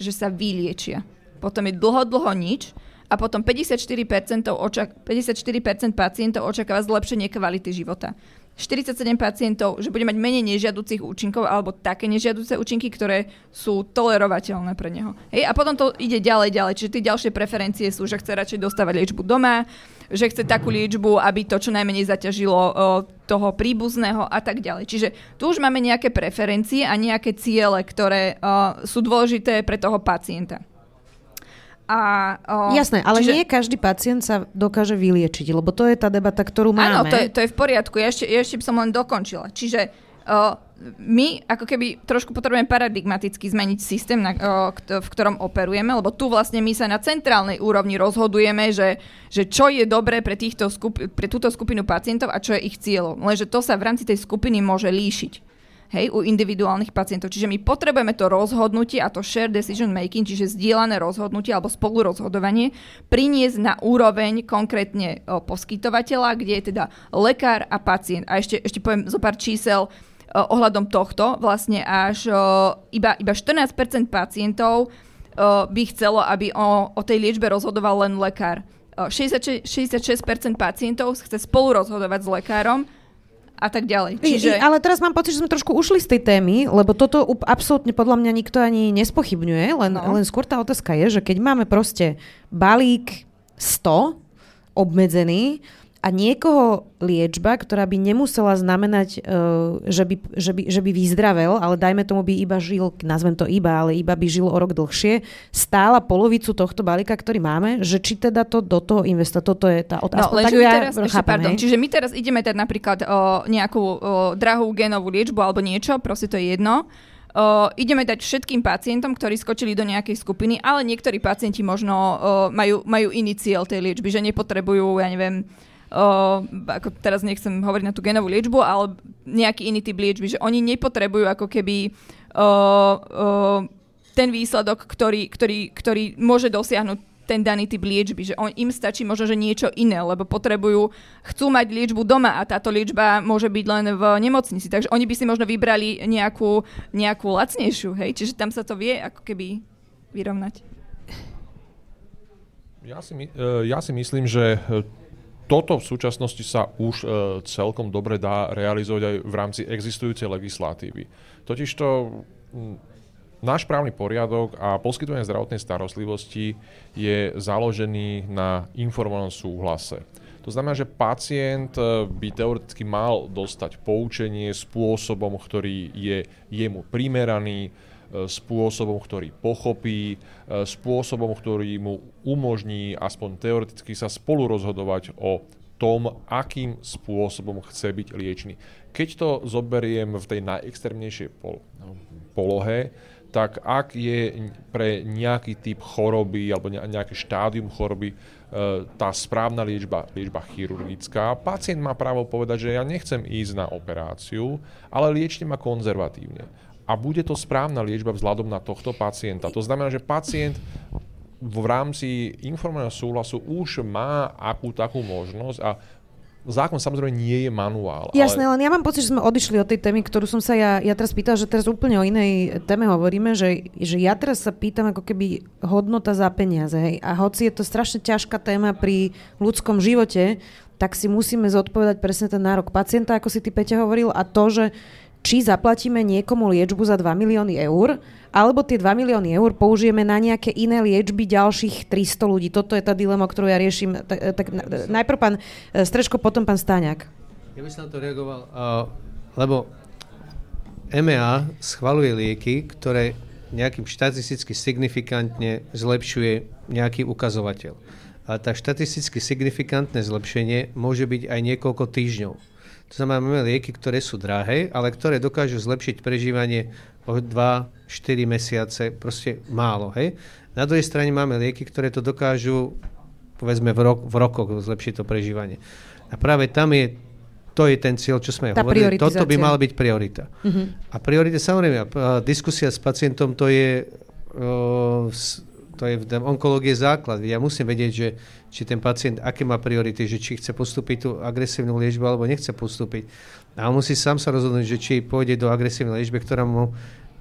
že sa vyliečia. Potom je dlho, dlho nič a potom 54%, očak- 54% pacientov očakáva zlepšenie kvality života. 47 pacientov, že bude mať menej nežiaducich účinkov alebo také nežiaduce účinky, ktoré sú tolerovateľné pre neho. Hej, a potom to ide ďalej, ďalej. Čiže tie ďalšie preferencie sú, že chce radšej dostávať liečbu doma, že chce takú liečbu, aby to čo najmenej zaťažilo o, toho príbuzného a tak ďalej. Čiže tu už máme nejaké preferencie a nejaké ciele, ktoré o, sú dôležité pre toho pacienta. A, o, Jasné, ale čiže... nie každý pacient sa dokáže vyliečiť, lebo to je tá debata, ktorú máme. Áno, to je, to je v poriadku. Ja ešte, ja ešte by som len dokončila. Čiže o, my ako keby trošku potrebujeme paradigmaticky zmeniť systém, na, o, v ktorom operujeme, lebo tu vlastne my sa na centrálnej úrovni rozhodujeme, že, že čo je dobré pre, týchto skup- pre túto skupinu pacientov a čo je ich cieľom. Lenže to sa v rámci tej skupiny môže líšiť hej, u individuálnych pacientov. Čiže my potrebujeme to rozhodnutie a to share decision making, čiže zdieľané rozhodnutie alebo spolurozhodovanie, priniesť na úroveň konkrétne poskytovateľa, kde je teda lekár a pacient. A ešte, ešte poviem zo pár čísel. ohľadom tohto vlastne až iba, iba 14% pacientov by chcelo, aby o, o tej liečbe rozhodoval len lekár. Uh, 66%, 66% pacientov chce spolu rozhodovať s lekárom a tak ďalej. Čiže... I, ale teraz mám pocit, že sme trošku ušli z tej témy, lebo toto absolútne podľa mňa nikto ani nespochybňuje, len, no. len skôr tá otázka je, že keď máme proste balík 100 obmedzený, a niekoho liečba, ktorá by nemusela znamenať, uh, že, by, že, by, že by vyzdravel, ale dajme tomu by iba žil, nazvem to iba, ale iba by žil o rok dlhšie, stála polovicu tohto balíka, ktorý máme, že či teda to do toho investa, toto je tá otázka. No, tak ja teraz, chápem, pardon, čiže my teraz ideme dať napríklad o, nejakú o, drahú genovú liečbu alebo niečo, proste to je jedno, Uh, ideme dať všetkým pacientom, ktorí skočili do nejakej skupiny, ale niektorí pacienti možno uh, majú, majú iný cieľ tej liečby, že nepotrebujú, ja neviem, uh, ako teraz nechcem hovoriť na tú genovú liečbu, ale nejaký iný typ liečby, že oni nepotrebujú ako keby uh, uh, ten výsledok, ktorý, ktorý, ktorý môže dosiahnuť ten daný typ liečby, že on, im stačí možno, že niečo iné, lebo potrebujú, chcú mať liečbu doma a táto liečba môže byť len v nemocnici, takže oni by si možno vybrali nejakú, nejakú lacnejšiu, hej, čiže tam sa to vie ako keby vyrovnať. Ja si, ja si myslím, že toto v súčasnosti sa už e, celkom dobre dá realizovať aj v rámci existujúcej legislatívy. Totižto náš právny poriadok a poskytovanie zdravotnej starostlivosti je založený na informovanom súhlase. To znamená, že pacient e, by teoreticky mal dostať poučenie spôsobom, ktorý je jemu primeraný, spôsobom, ktorý pochopí, e, spôsobom, ktorý mu umožní aspoň teoreticky sa spolu rozhodovať o tom, akým spôsobom chce byť liečný. Keď to zoberiem v tej najextrémnejšej pol- polohe, tak ak je pre nejaký typ choroby alebo nejaké štádium choroby e, tá správna liečba, liečba chirurgická, pacient má právo povedať, že ja nechcem ísť na operáciu, ale liečte ma konzervatívne a bude to správna liečba vzhľadom na tohto pacienta. To znamená, že pacient v rámci informovaného súhlasu už má akú takú možnosť a zákon samozrejme nie je manuál. Jasné, ale... len ja mám pocit, že sme odišli od tej témy, ktorú som sa ja, ja teraz pýtal, že teraz úplne o inej téme hovoríme, že, že ja teraz sa pýtam ako keby hodnota za peniaze. Hej. A hoci je to strašne ťažká téma pri ľudskom živote, tak si musíme zodpovedať presne ten nárok pacienta, ako si ty Peťa hovoril, a to, že či zaplatíme niekomu liečbu za 2 milióny eur, alebo tie 2 milióny eur použijeme na nejaké iné liečby ďalších 300 ľudí. Toto je tá dilema, ktorú ja riešim. Tak, tak najprv pán e, Streško, potom pán Stáňak. Ja by som na to reagoval, uh, lebo EMEA schvaluje lieky, ktoré nejakým štatisticky signifikantne zlepšuje nejaký ukazovateľ. A tá štatisticky signifikantné zlepšenie môže byť aj niekoľko týždňov. To znamená, máme lieky, ktoré sú drahé, ale ktoré dokážu zlepšiť prežívanie o 2-4 mesiace, proste málo. Hej? Na druhej strane máme lieky, ktoré to dokážu povedzme v, rok, v rokoch zlepšiť to prežívanie. A práve tam je to je ten cieľ, čo sme Tá hovorili. Toto by mala byť priorita. Uh-huh. A priorita, samozrejme, diskusia s pacientom, to je, uh, to je onkológie základ. Ja musím vedieť, že či ten pacient, aké má priority, že či chce postúpiť tú agresívnu liečbu alebo nechce postúpiť. A on musí sám sa rozhodnúť, že či pôjde do agresívnej liečby, ktorá mu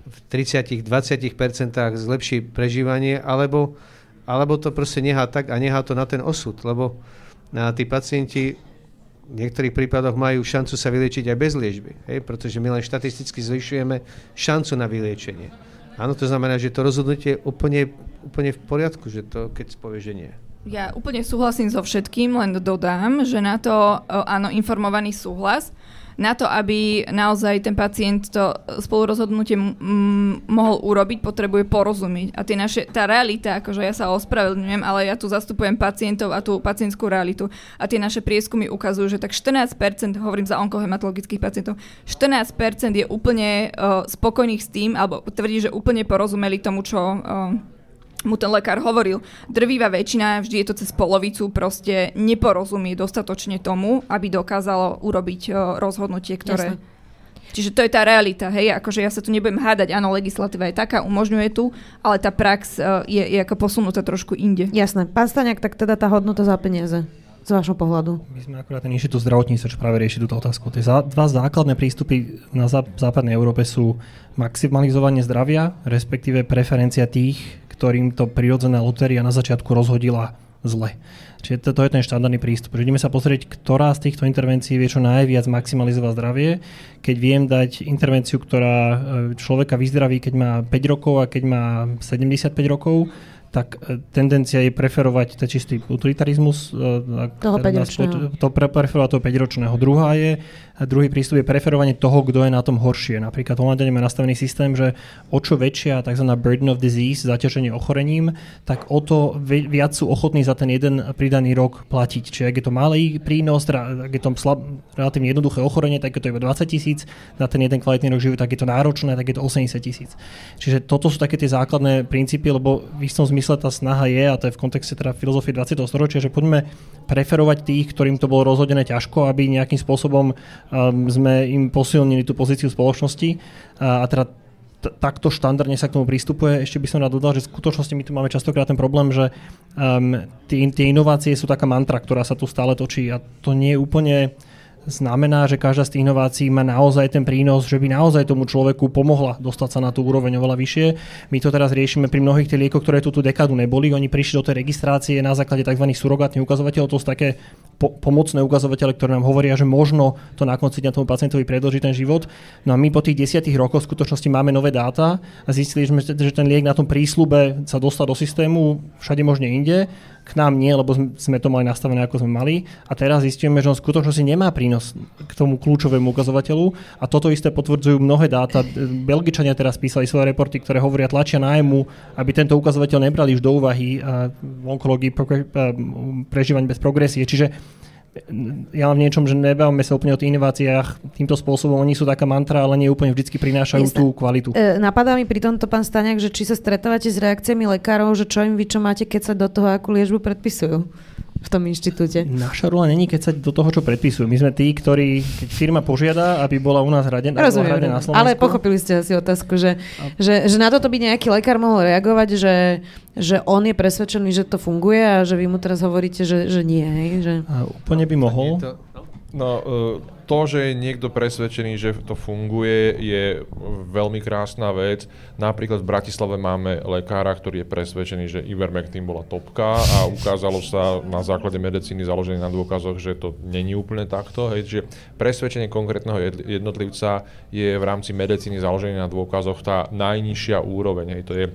v 30-20% zlepší prežívanie, alebo, alebo to proste nechá tak a nechá to na ten osud, lebo na tí pacienti v niektorých prípadoch majú šancu sa vyliečiť aj bez liečby, hej? pretože my len štatisticky zvyšujeme šancu na vyliečenie. Áno, to znamená, že to rozhodnutie je úplne, úplne v poriadku, že to, keď povie, že nie. Ja úplne súhlasím so všetkým, len dodám, že na to áno, informovaný súhlas, na to, aby naozaj ten pacient to spolurozhodnutie m- mohol urobiť, potrebuje porozumieť. A tie naše, tá realita, akože ja sa ospravedlňujem, ale ja tu zastupujem pacientov a tú pacientskú realitu. A tie naše prieskumy ukazujú, že tak 14%, hovorím za onkohematologických pacientov, 14% je úplne uh, spokojných s tým, alebo tvrdí, že úplne porozumeli tomu, čo uh, mu ten lekár hovoril, drvíva väčšina, vždy je to cez polovicu, proste neporozumie dostatočne tomu, aby dokázalo urobiť uh, rozhodnutie, ktoré... Jasne. Čiže to je tá realita, hej, akože ja sa tu nebudem hádať, áno, legislatíva je taká, umožňuje tu, ale tá prax uh, je, je ako posunutá trošku inde. Jasné. Pán Staňák, tak teda tá hodnota za peniaze. z vášho pohľadu? My sme akurát ten inštitút zdravotníctva, čo práve rieši túto otázku. Tie zá, dva základné prístupy na zá, západnej Európe sú maximalizovanie zdravia, respektíve preferencia tých, ktorým to prirodzená lotéria na začiatku rozhodila zle. Čiže to, to je ten štandardný prístup. Že ideme sa pozrieť, ktorá z týchto intervencií vie čo najviac maximalizovať zdravie. Keď viem dať intervenciu, ktorá e, človeka vyzdraví, keď má 5 rokov a keď má 75 rokov, tak e, tendencia je preferovať ten čistý utilitarizmus. E, toho 5 To, to preferovať toho 5-ročného. Druhá je, druhý prístup je preferovanie toho, kto je na tom horšie. Napríklad Holandia má nastavený systém, že o čo väčšia tzv. burden of disease, zaťaženie ochorením, tak o to viac sú ochotní za ten jeden pridaný rok platiť. Čiže ak je to malý prínos, ak je to slab, relatívne jednoduché ochorenie, tak je to iba 20 tisíc, za ten jeden kvalitný rok života, tak je to náročné, tak je to 80 tisíc. Čiže toto sú také tie základné princípy, lebo v istom zmysle tá snaha je, a to je v kontexte teda filozofie 20. storočia, že poďme preferovať tých, ktorým to bolo rozhodené ťažko, aby nejakým spôsobom sme im posilnili tú pozíciu spoločnosti. A, a teda t- takto štandardne sa k tomu prístupuje. Ešte by som rád dodal, že v skutočnosti my tu máme častokrát ten problém, že um, tie, tie inovácie sú taká mantra, ktorá sa tu stále točí a to nie je úplne znamená, že každá z tých inovácií má naozaj ten prínos, že by naozaj tomu človeku pomohla dostať sa na tú úroveň oveľa vyššie. My to teraz riešime pri mnohých tých liekoch, ktoré tu tú dekádu neboli. Oni prišli do tej registrácie na základe tzv. surogátnych ukazovateľov. To sú také po- pomocné ukazovatele, ktoré nám hovoria, že možno to na konci dňa tomu pacientovi predlží ten život. No a my po tých desiatich rokoch v skutočnosti máme nové dáta a zistili sme, že ten liek na tom prísľube sa dostal do systému všade možne inde k nám nie, lebo sme to mali nastavené, ako sme mali. A teraz zistíme, že on skutočnosti nemá prínos k tomu kľúčovému ukazovateľu. A toto isté potvrdzujú mnohé dáta. Belgičania teraz písali svoje reporty, ktoré hovoria tlačia nájmu, aby tento ukazovateľ nebrali už do úvahy v onkológii prežívanie bez progresie. Čiže ja v niečom, že nebavíme sa úplne o tých inováciách týmto spôsobom, oni sú taká mantra, ale nie úplne vždy prinášajú Jasne. tú kvalitu. E, napadá mi pri tomto, pán Staniak, že či sa stretávate s reakciami lekárov, že čo im vy čo máte, keď sa do toho akú liežbu predpisujú? V tom inštitúte? Naša rola není keď sa do toho, čo predpisujú. My sme tí, ktorí, keď firma požiada, aby bola u nás hradená, Rozumiem, na Slovensku. Ale pochopili ste asi otázku, že, a... že, že na toto by nejaký lekár mohol reagovať, že, že on je presvedčený, že to funguje a že vy mu teraz hovoríte, že, že nie. Hej? Že... A úplne by mohol. No, e, to, že je niekto presvedčený, že to funguje, je veľmi krásna vec. Napríklad v Bratislave máme lekára, ktorý je presvedčený, že Ivermectin bola topka a ukázalo sa na základe medicíny založené na dôkazoch, že to není úplne takto. Hej. Čiže presvedčenie konkrétneho jednotlivca je v rámci medicíny založené na dôkazoch tá najnižšia úroveň. Hej. To je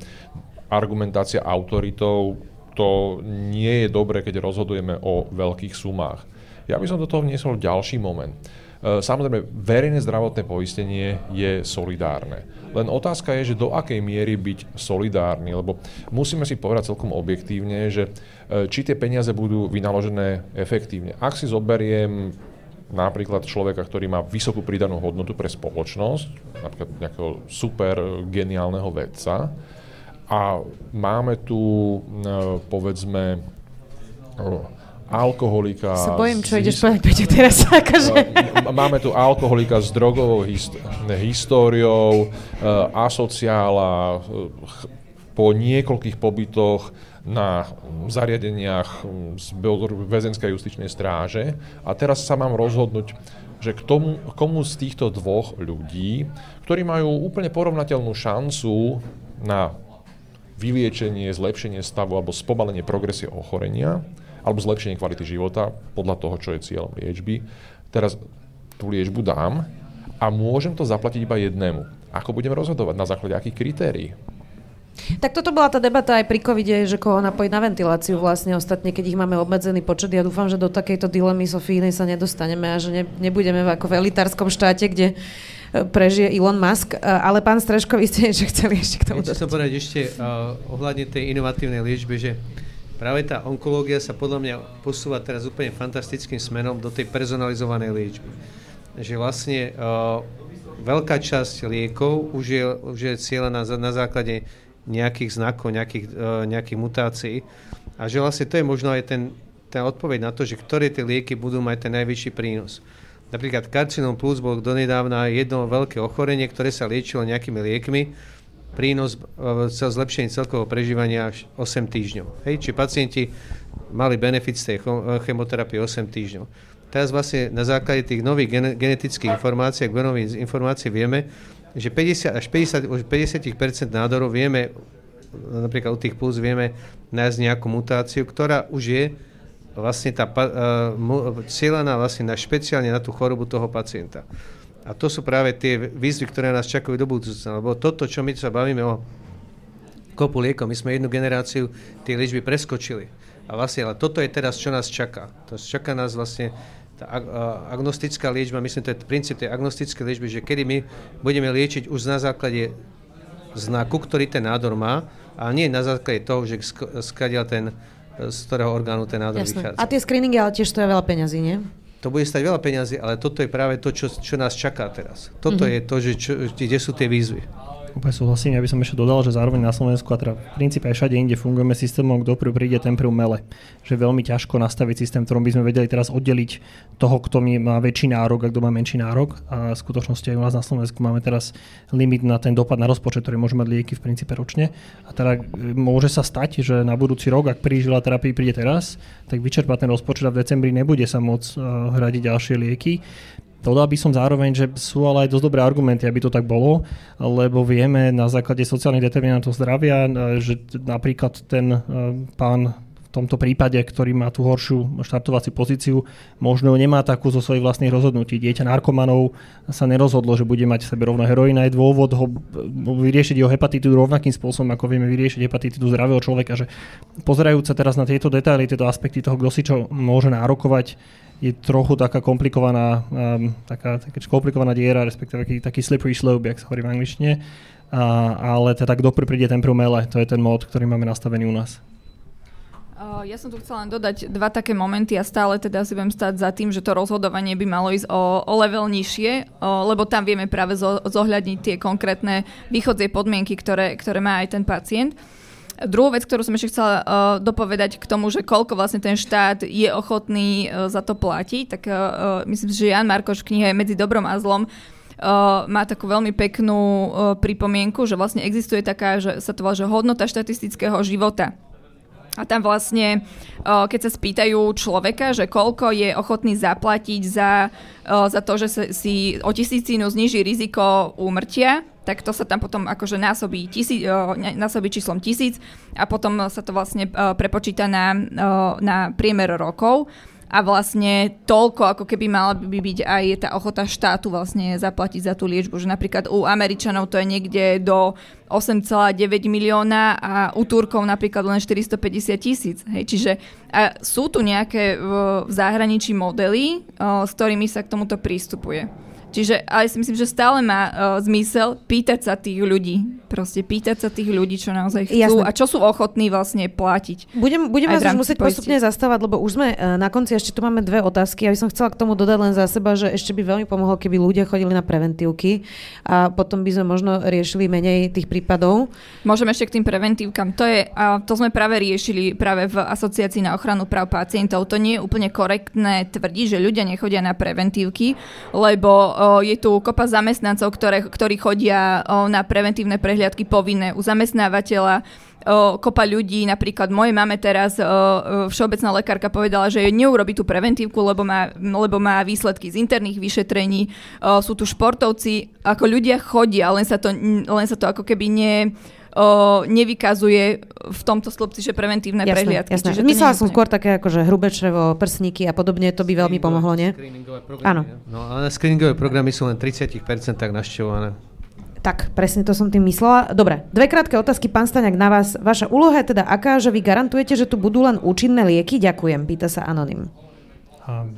argumentácia autoritou, to nie je dobre, keď rozhodujeme o veľkých sumách. Ja by som do toho vniesol ďalší moment. E, samozrejme, verejné zdravotné poistenie je solidárne. Len otázka je, že do akej miery byť solidárny, lebo musíme si povedať celkom objektívne, že e, či tie peniaze budú vynaložené efektívne. Ak si zoberiem napríklad človeka, ktorý má vysokú pridanú hodnotu pre spoločnosť, napríklad nejakého super geniálneho vedca, a máme tu, e, povedzme, alkoholika... Sa bojím, čo ideš povedať, Peťo, teraz. Akože. Máme tu alkoholika s drogovou hist- históriou, e, asociála, po niekoľkých pobytoch na zariadeniach z väzenskej justičnej stráže a teraz sa mám rozhodnúť, že k tomu, komu z týchto dvoch ľudí, ktorí majú úplne porovnateľnú šancu na vyliečenie, zlepšenie stavu alebo spomalenie progresie ochorenia, alebo zlepšenie kvality života podľa toho, čo je cieľom liečby. Teraz tú liečbu dám a môžem to zaplatiť iba jednému. Ako budem rozhodovať? Na základe akých kritérií? Tak toto bola tá debata aj pri covide, že koho napojiť na ventiláciu vlastne ostatne, keď ich máme obmedzený počet. Ja dúfam, že do takejto dilemy Sofínej sa nedostaneme a že ne, nebudeme ako v elitárskom štáte, kde e, prežije Elon Musk. E, ale pán Streško, vy ste niečo chceli ešte k tomu Chcem sa povedať ešte uh, ohľadne tej inovatívnej liečby, že práve tá onkológia sa podľa mňa posúva teraz úplne fantastickým smerom do tej personalizovanej liečby. Že vlastne uh, veľká časť liekov už je, už je cieľená na, na základe nejakých znakov, nejakých, uh, nejakých mutácií a že vlastne to je možno aj ten, ten odpoveď na to, že ktoré tie lieky budú mať ten najvyšší prínos. Napríklad karcinom plus bol donedávna jedno veľké ochorenie, ktoré sa liečilo nejakými liekmi, prínos e, zlepšenie celkového prežívania až 8 týždňov. Hej, či pacienti mali benefit z tej chemoterapie 8 týždňov. Teraz vlastne na základe tých nových genetických informácií a genových informácií vieme, že 50 až 50, už 50% nádorov vieme, napríklad u tých plus vieme nájsť nejakú mutáciu, ktorá už je vlastne tá uh, cieľaná vlastne na špeciálne na tú chorobu toho pacienta. A to sú práve tie výzvy, ktoré nás čakajú do budúcna. Lebo toto, čo my sa bavíme o kopu liekov, my sme jednu generáciu tie liečby preskočili. A vlastne, ale toto je teraz, čo nás čaká. To čaká nás vlastne tá agnostická liečba, myslím, to je princíp tej agnostickej liečby, že kedy my budeme liečiť už na základe znaku, ktorý ten nádor má, a nie na základe toho, že skadiaľ ten, z ktorého orgánu ten nádor Jasne. vychádza. A tie screeningy ale tiež stojí veľa peňazí, nie? To bude stať veľa peňazí, ale toto je práve to, čo, čo nás čaká teraz. Toto mm-hmm. je to, že čo, kde sú tie výzvy. Úplne súhlasím, ja by som ešte dodal, že zároveň na Slovensku a teda v princípe aj všade inde fungujeme systémom, kto prv príde, ten prv mele. Že je veľmi ťažko nastaviť systém, ktorom by sme vedeli teraz oddeliť toho, kto má väčší nárok a kto má menší nárok. A v skutočnosti aj u nás na Slovensku máme teraz limit na ten dopad na rozpočet, ktorý môže mať lieky v princípe ročne. A teda e, môže sa stať, že na budúci rok, ak prížila terapii príde teraz, tak vyčerpá ten rozpočet a v decembri nebude sa môcť uh, hradiť ďalšie lieky. Dodal by som zároveň, že sú ale aj dosť dobré argumenty, aby to tak bolo, lebo vieme na základe sociálnych determinantov zdravia, e, že napríklad ten e, pán v tomto prípade, ktorý má tú horšiu štartovaciu pozíciu, možno nemá takú zo svojich vlastných rozhodnutí. Dieťa narkomanov sa nerozhodlo, že bude mať v sebe rovno heroína. Je dôvod ho vyriešiť jeho hepatitu rovnakým spôsobom, ako vieme vyriešiť hepatitidu zdravého človeka. Že pozerajúca teraz na tieto detaily, tieto aspekty toho, kto si čo môže nárokovať, je trochu taká komplikovaná, um, taká, taká komplikovaná diera, respektíve taký, taký slippery slope, jak sa hovorí v angličtine. A, ale teda kto príde ten promele, to je ten mód, ktorý máme nastavený u nás. Ja som tu chcela len dodať dva také momenty a stále teda si budem stať za tým, že to rozhodovanie by malo ísť o, o level nižšie, o, lebo tam vieme práve zo, zohľadniť tie konkrétne východzie podmienky, ktoré, ktoré má aj ten pacient. Druhú vec, ktorú som ešte chcela uh, dopovedať k tomu, že koľko vlastne ten štát je ochotný uh, za to platiť, tak uh, myslím si, že Jan Markoš v knihe Medzi dobrom a zlom Uh, má takú veľmi peknú uh, pripomienku, že vlastne existuje taká, že sa to volá, že hodnota štatistického života. A tam vlastne, keď sa spýtajú človeka, že koľko je ochotný zaplatiť za, za to, že si o tisícinu zniží riziko úmrtia, tak to sa tam potom akože násobí, tisí, násobí číslom tisíc a potom sa to vlastne prepočíta na, na priemer rokov a vlastne toľko, ako keby mala by byť aj tá ochota štátu vlastne zaplatiť za tú liečbu. Že napríklad u Američanov to je niekde do 8,9 milióna a u Turkov napríklad len 450 tisíc. Hej. Čiže a sú tu nejaké v, zahraničí modely, o, s ktorými sa k tomuto prístupuje. Čiže, ale si myslím, že stále má uh, zmysel pýtať sa tých ľudí. Proste pýtať sa tých ľudí, čo naozaj chcú Jasne. a čo sú ochotní vlastne platiť. Budem, budeme vás už musieť postupne zastávať, lebo už sme uh, na konci, ešte tu máme dve otázky. Ja by som chcela k tomu dodať len za seba, že ešte by veľmi pomohlo, keby ľudia chodili na preventívky a potom by sme možno riešili menej tých prípadov. Môžeme ešte k tým preventívkam. To, je, uh, to sme práve riešili práve v Asociácii na ochranu práv pacientov. To nie je úplne korektné tvrdiť, že ľudia nechodia na preventívky, lebo je tu kopa zamestnancov, ktoré, ktorí chodia na preventívne prehliadky povinné u zamestnávateľa, kopa ľudí, napríklad moje máme teraz, všeobecná lekárka povedala, že neurobi tú preventívku, lebo má, lebo má výsledky z interných vyšetrení. Sú tu športovci, ako ľudia chodia, len sa to, len sa to ako keby ne, o, nevykazuje v tomto slobci, že preventívne jasné, prehliadky. Jasné. Čiže Myslela som skôr také ako, že hrubé črevo, prsníky a podobne, to by veľmi pomohlo, nie? Áno. No ale screeningové programy sú len 30% tak našťované. Tak, presne to som tým myslela. Dobre, dve krátke otázky, pán Staňak, na vás. Vaša úloha je teda aká, že vy garantujete, že tu budú len účinné lieky? Ďakujem, pýta sa Anonym. Um,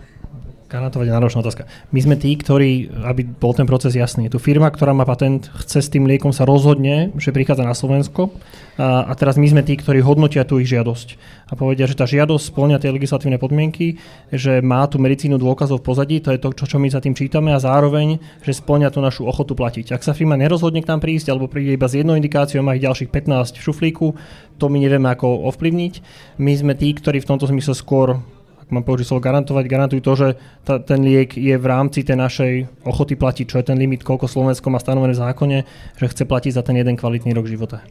Garantovať je náročná otázka. My sme tí, ktorí, aby bol ten proces jasný. Je tu firma, ktorá má patent, chce s tým liekom sa rozhodne, že prichádza na Slovensko a, a teraz my sme tí, ktorí hodnotia tú ich žiadosť a povedia, že tá žiadosť splňa tie legislatívne podmienky, že má tú medicínu dôkazov v pozadí, to je to, čo, čo my za tým čítame a zároveň, že splňa tú našu ochotu platiť. Ak sa firma nerozhodne k nám prísť alebo príde iba s jednou indikáciou, má ich ďalších 15 v šuflíku, to my nevieme ako ovplyvniť. My sme tí, ktorí v tomto zmysle skôr mám použiť slovo garantovať, garantujú to, že ta, ten liek je v rámci tej našej ochoty platiť, čo je ten limit, koľko Slovensko má stanovené v zákone, že chce platiť za ten jeden kvalitný rok života.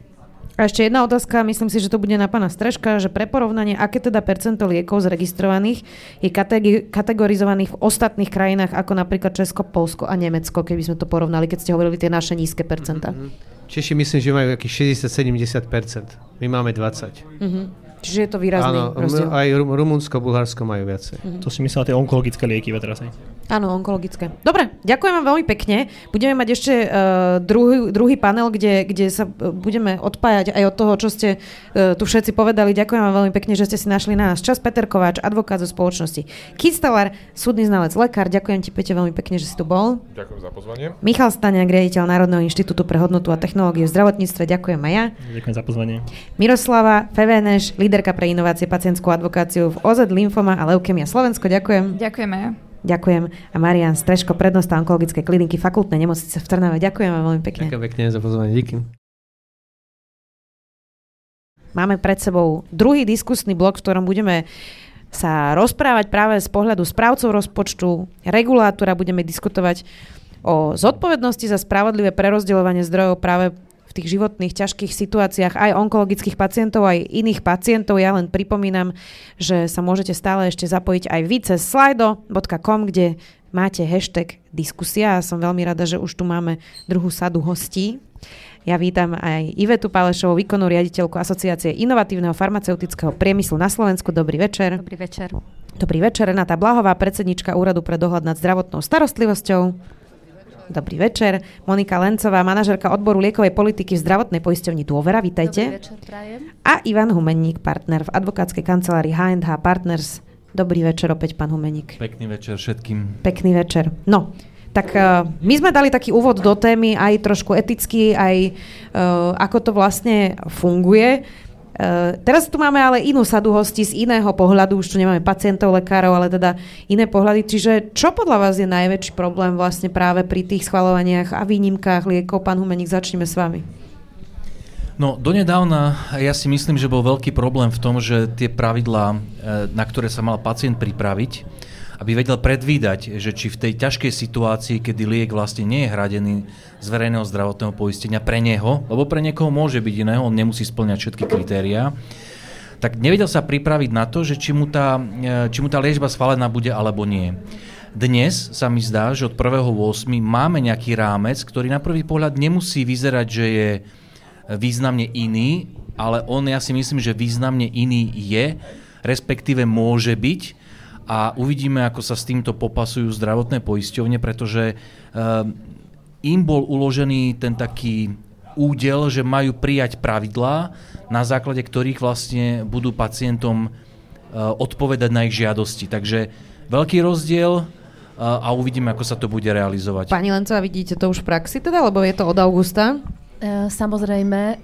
A ešte jedna otázka, myslím si, že to bude na pána Streška, že pre porovnanie, aké teda percento liekov zregistrovaných je kategorizovaných v ostatných krajinách, ako napríklad Česko, Polsko a Nemecko, keby sme to porovnali, keď ste hovorili tie naše nízke percenta. Mm-hmm. Češi myslím, že majú akých 60-70%. My máme 20%. Mm-hmm. Čiže je to výrazný Áno, rozdiel. aj Rumunsko, Bulharsko majú viacej. Mm-hmm. To si myslím tie onkologické lieky teraz. Áno, onkologické. Dobre, ďakujem vám veľmi pekne. Budeme mať ešte uh, druhý, druhý panel, kde, kde sa e, budeme odpájať aj od toho, čo ste uh, tu všetci povedali. Ďakujem vám veľmi pekne, že ste si našli na nás čas. Peter Kováč, advokát zo spoločnosti Kistelar, súdny znalec, lekár. Ďakujem ti, Pete, veľmi pekne, že si tu bol. Ďakujem za pozvanie. Michal Staniak, riaditeľ Národného inštitútu pre hodnotu a technológie v zdravotníctve. Ďakujem aj ja. Ďakujem za pozvanie. Miroslava Feveneš, líderka pre inovácie pacientskú advokáciu v OZ Lymfoma a Leukemia Slovensko. Ďakujem. Ďakujem aj ja. Ďakujem. A Marian Streško, prednosta onkologickej kliniky fakultnej nemocnice v Trnave. Ďakujem vám veľmi pekne. Ďakujem pekne za pozvanie. Díky. Máme pred sebou druhý diskusný blok, v ktorom budeme sa rozprávať práve z pohľadu správcov rozpočtu, regulátora, budeme diskutovať o zodpovednosti za spravodlivé prerozdeľovanie zdrojov práve v tých životných ťažkých situáciách aj onkologických pacientov, aj iných pacientov. Ja len pripomínam, že sa môžete stále ešte zapojiť aj vy cez slido.com, kde máte hashtag diskusia. A som veľmi rada, že už tu máme druhú sadu hostí. Ja vítam aj Ivetu Palešovú, výkonnú riaditeľku Asociácie inovatívneho farmaceutického priemyslu na Slovensku. Dobrý večer. Dobrý večer. Dobrý večer. Renata Blahová, predsednička Úradu pre dohľad nad zdravotnou starostlivosťou. Dobrý večer. Monika Lencová, manažerka odboru liekovej politiky v zdravotnej poisťovni Dôvera. Vítajte. Dobrý večer, prajem. A Ivan Humenník, partner v advokátskej kancelárii H&H Partners. Dobrý večer opäť, pán Humenník. Pekný večer všetkým. Pekný večer. No, tak uh, my sme dali taký úvod do témy, aj trošku etický, aj uh, ako to vlastne funguje. Uh, teraz tu máme ale inú sadu hostí z iného pohľadu, už tu nemáme pacientov, lekárov, ale teda iné pohľady. Čiže čo podľa vás je najväčší problém vlastne práve pri tých schvalovaniach a výnimkách liekov? Pán Humeník, začneme s vami. No, donedávna ja si myslím, že bol veľký problém v tom, že tie pravidlá, eh, na ktoré sa mal pacient pripraviť, aby vedel predvídať, že či v tej ťažkej situácii, kedy liek vlastne nie je hradený z verejného zdravotného poistenia pre neho, lebo pre niekoho môže byť iného, on nemusí splňať všetky kritériá, tak nevedel sa pripraviť na to, že či mu tá, e, či mu tá liečba schválená bude alebo nie. Dnes sa mi zdá, že od 1.8. máme nejaký rámec, ktorý na prvý pohľad nemusí vyzerať, že je významne iný, ale on ja si myslím, že významne iný je, respektíve môže byť a uvidíme, ako sa s týmto popasujú zdravotné poisťovne, pretože uh, im bol uložený ten taký údel, že majú prijať pravidlá, na základe ktorých vlastne budú pacientom uh, odpovedať na ich žiadosti. Takže veľký rozdiel uh, a uvidíme, ako sa to bude realizovať. Pani Lencová, vidíte to už v praxi teda, lebo je to od augusta? E, samozrejme, e,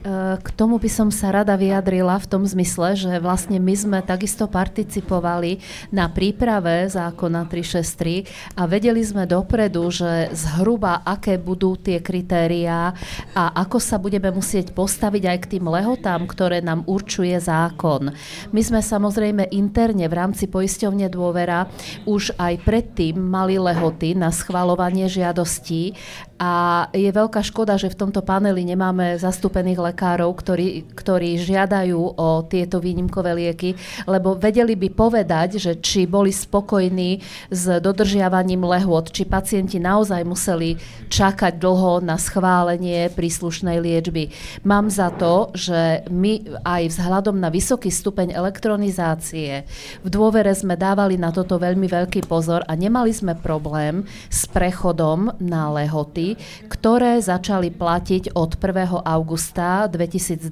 k tomu by som sa rada vyjadrila v tom zmysle, že vlastne my sme takisto participovali na príprave zákona 363 a vedeli sme dopredu, že zhruba aké budú tie kritériá a ako sa budeme musieť postaviť aj k tým lehotám, ktoré nám určuje zákon. My sme samozrejme interne v rámci poisťovne dôvera už aj predtým mali lehoty na schvalovanie žiadostí a je veľká škoda, že v tomto paneli nemáme zastúpených lekárov, ktorí, ktorí žiadajú o tieto výnimkové lieky, lebo vedeli by povedať, že či boli spokojní s dodržiavaním lehôd, či pacienti naozaj museli čakať dlho na schválenie príslušnej liečby. Mám za to, že my aj vzhľadom na vysoký stupeň elektronizácie v dôvere sme dávali na toto veľmi veľký pozor a nemali sme problém s prechodom na lehoty ktoré začali platiť od 1. augusta 2022,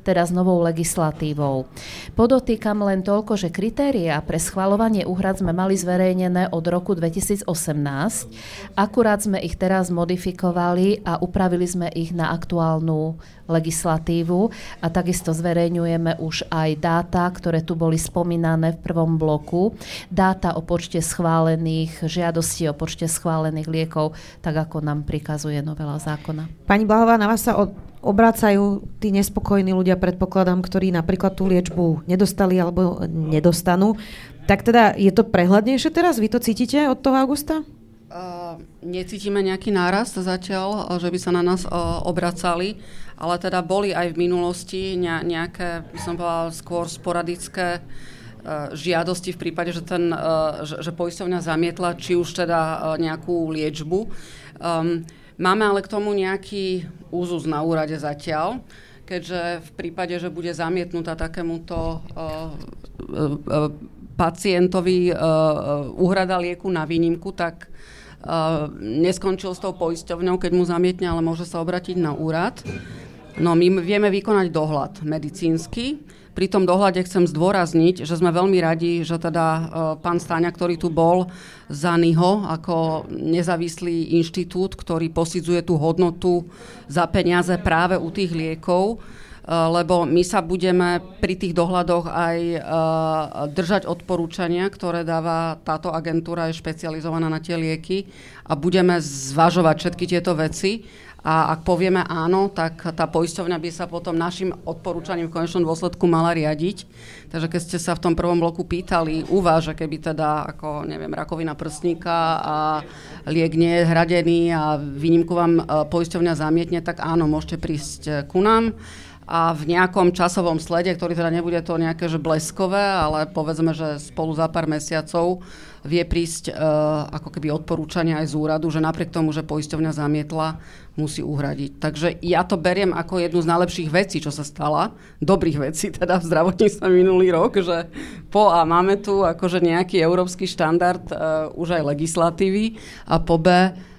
teda s novou legislatívou. Podotýkam len toľko, že kritéria pre schvalovanie úhrad sme mali zverejnené od roku 2018. Akurát sme ich teraz modifikovali a upravili sme ich na aktuálnu legislatívu a takisto zverejňujeme už aj dáta, ktoré tu boli spomínané v prvom bloku. Dáta o počte schválených žiadostí, o počte schválených liekov, tak ako nám prikazuje novela zákona. Pani Blahová, na vás sa od, obracajú tí nespokojní ľudia, predpokladám, ktorí napríklad tú liečbu nedostali alebo nedostanú. Tak teda je to prehľadnejšie teraz? Vy to cítite od toho augusta? Uh, necítime nejaký nárast zatiaľ, že by sa na nás uh, obracali, ale teda boli aj v minulosti nejaké, by som povedala, skôr sporadické uh, žiadosti v prípade, že, ten, uh, že, že poisťovňa zamietla či už teda uh, nejakú liečbu. Um, máme ale k tomu nejaký úzus na úrade zatiaľ, keďže v prípade, že bude zamietnutá takémuto uh, uh, pacientovi úhrada lieku na výnimku, tak neskončil s tou poisťovňou, keď mu zamietne, ale môže sa obratiť na úrad. No my vieme vykonať dohľad medicínsky. Pri tom dohľade chcem zdôrazniť, že sme veľmi radi, že teda uh, pán Stáňa, ktorý tu bol za NIHO ako nezávislý inštitút, ktorý posidzuje tú hodnotu za peniaze práve u tých liekov, Eh, lebo my sa budeme pri tých dohľadoch aj eh, držať odporúčania, ktoré dáva táto agentúra, je špecializovaná na tie lieky a budeme zvažovať všetky tieto veci. A ak povieme áno, tak tá poisťovňa by sa potom našim odporúčaním v konečnom dôsledku mala riadiť. Takže keď ste sa v tom prvom bloku pýtali u vás, že keby teda ako, neviem, rakovina prstníka a liek nie je hradený a výnimku vám eh, poisťovňa zamietne, tak áno, môžete prísť ku nám a v nejakom časovom slede, ktorý teda nebude to nejaké že bleskové, ale povedzme, že spolu za pár mesiacov vie prísť uh, ako keby odporúčania aj z úradu, že napriek tomu, že poisťovňa zamietla, musí uhradiť. Takže ja to beriem ako jednu z najlepších vecí, čo sa stala, dobrých vecí teda v zdravotníctve minulý rok, že po A máme tu akože nejaký európsky štandard uh, už aj legislatívy a po B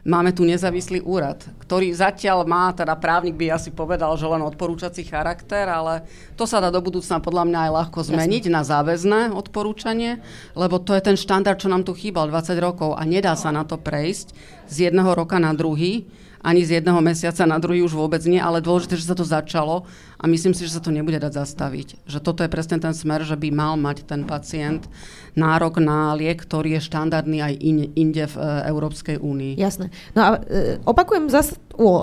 máme tu nezávislý úrad, ktorý zatiaľ má, teda právnik by asi povedal, že len odporúčací charakter, ale to sa dá do budúcna podľa mňa aj ľahko zmeniť Jasne. na záväzné odporúčanie, lebo to je ten štandard, čo nám tu chýbal 20 rokov a nedá sa na to prejsť z jedného roka na druhý ani z jedného mesiaca na druhý už vôbec nie, ale dôležité, že sa to začalo a myslím si, že sa to nebude dať zastaviť. Že toto je presne ten smer, že by mal mať ten pacient nárok na liek, ktorý je štandardný aj in, inde v e, Európskej únii. Jasné. No a e, opakujem zase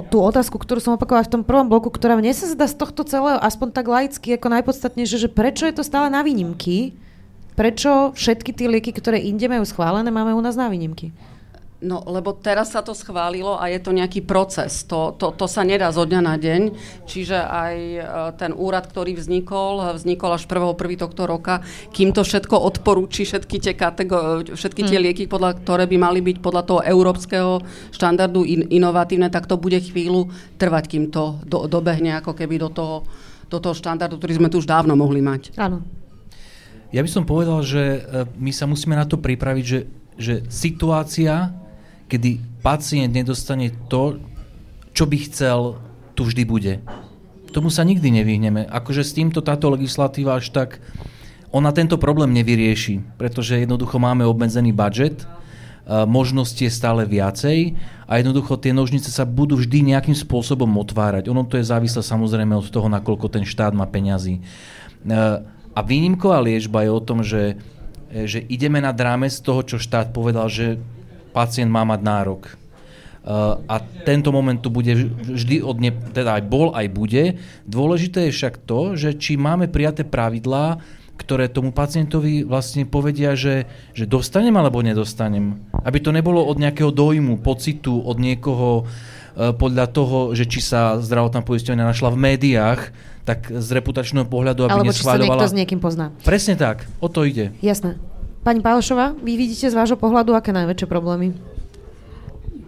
tú otázku, ktorú som opakovala v tom prvom bloku, ktorá mne sa zdá z tohto celého aspoň tak laicky ako najpodstatnejšie, že prečo je to stále na výnimky? Prečo všetky tie lieky, ktoré inde majú schválené, máme u nás na výnimky? No, lebo teraz sa to schválilo a je to nejaký proces. To, to, to sa nedá zo dňa na deň. Čiže aj e, ten úrad, ktorý vznikol, vznikol až 1.1. tohto roka, kým to všetko odporúči, všetky tie, kategó- všetky tie mm. lieky, podľa, ktoré by mali byť podľa toho európskeho štandardu in, inovatívne, tak to bude chvíľu trvať, kým to do, dobehne ako keby do toho, do toho štandardu, ktorý sme tu už dávno mohli mať. Áno. Ja by som povedal, že e, my sa musíme na to pripraviť, že, že situácia kedy pacient nedostane to, čo by chcel, tu vždy bude. Tomu sa nikdy nevyhneme. Akože s týmto táto legislatíva až tak, ona tento problém nevyrieši, pretože jednoducho máme obmedzený budget, možností je stále viacej a jednoducho tie nožnice sa budú vždy nejakým spôsobom otvárať. Ono to je závislé samozrejme od toho, nakoľko ten štát má peňazí. A výnimková liečba je o tom, že, že ideme nad rámec toho, čo štát povedal, že pacient má mať nárok. Uh, a tento moment tu bude vždy od ne, teda aj bol, aj bude. Dôležité je však to, že či máme prijaté pravidlá, ktoré tomu pacientovi vlastne povedia, že, že dostanem alebo nedostanem. Aby to nebolo od nejakého dojmu, pocitu, od niekoho uh, podľa toho, že či sa zdravotná poisťovňa našla v médiách, tak z reputačného pohľadu, aby Alebo či sa niekto s niekým pozná. Presne tak, o to ide. Jasné. Pani Pálšová, vy vidíte z vášho pohľadu, aké najväčšie problémy?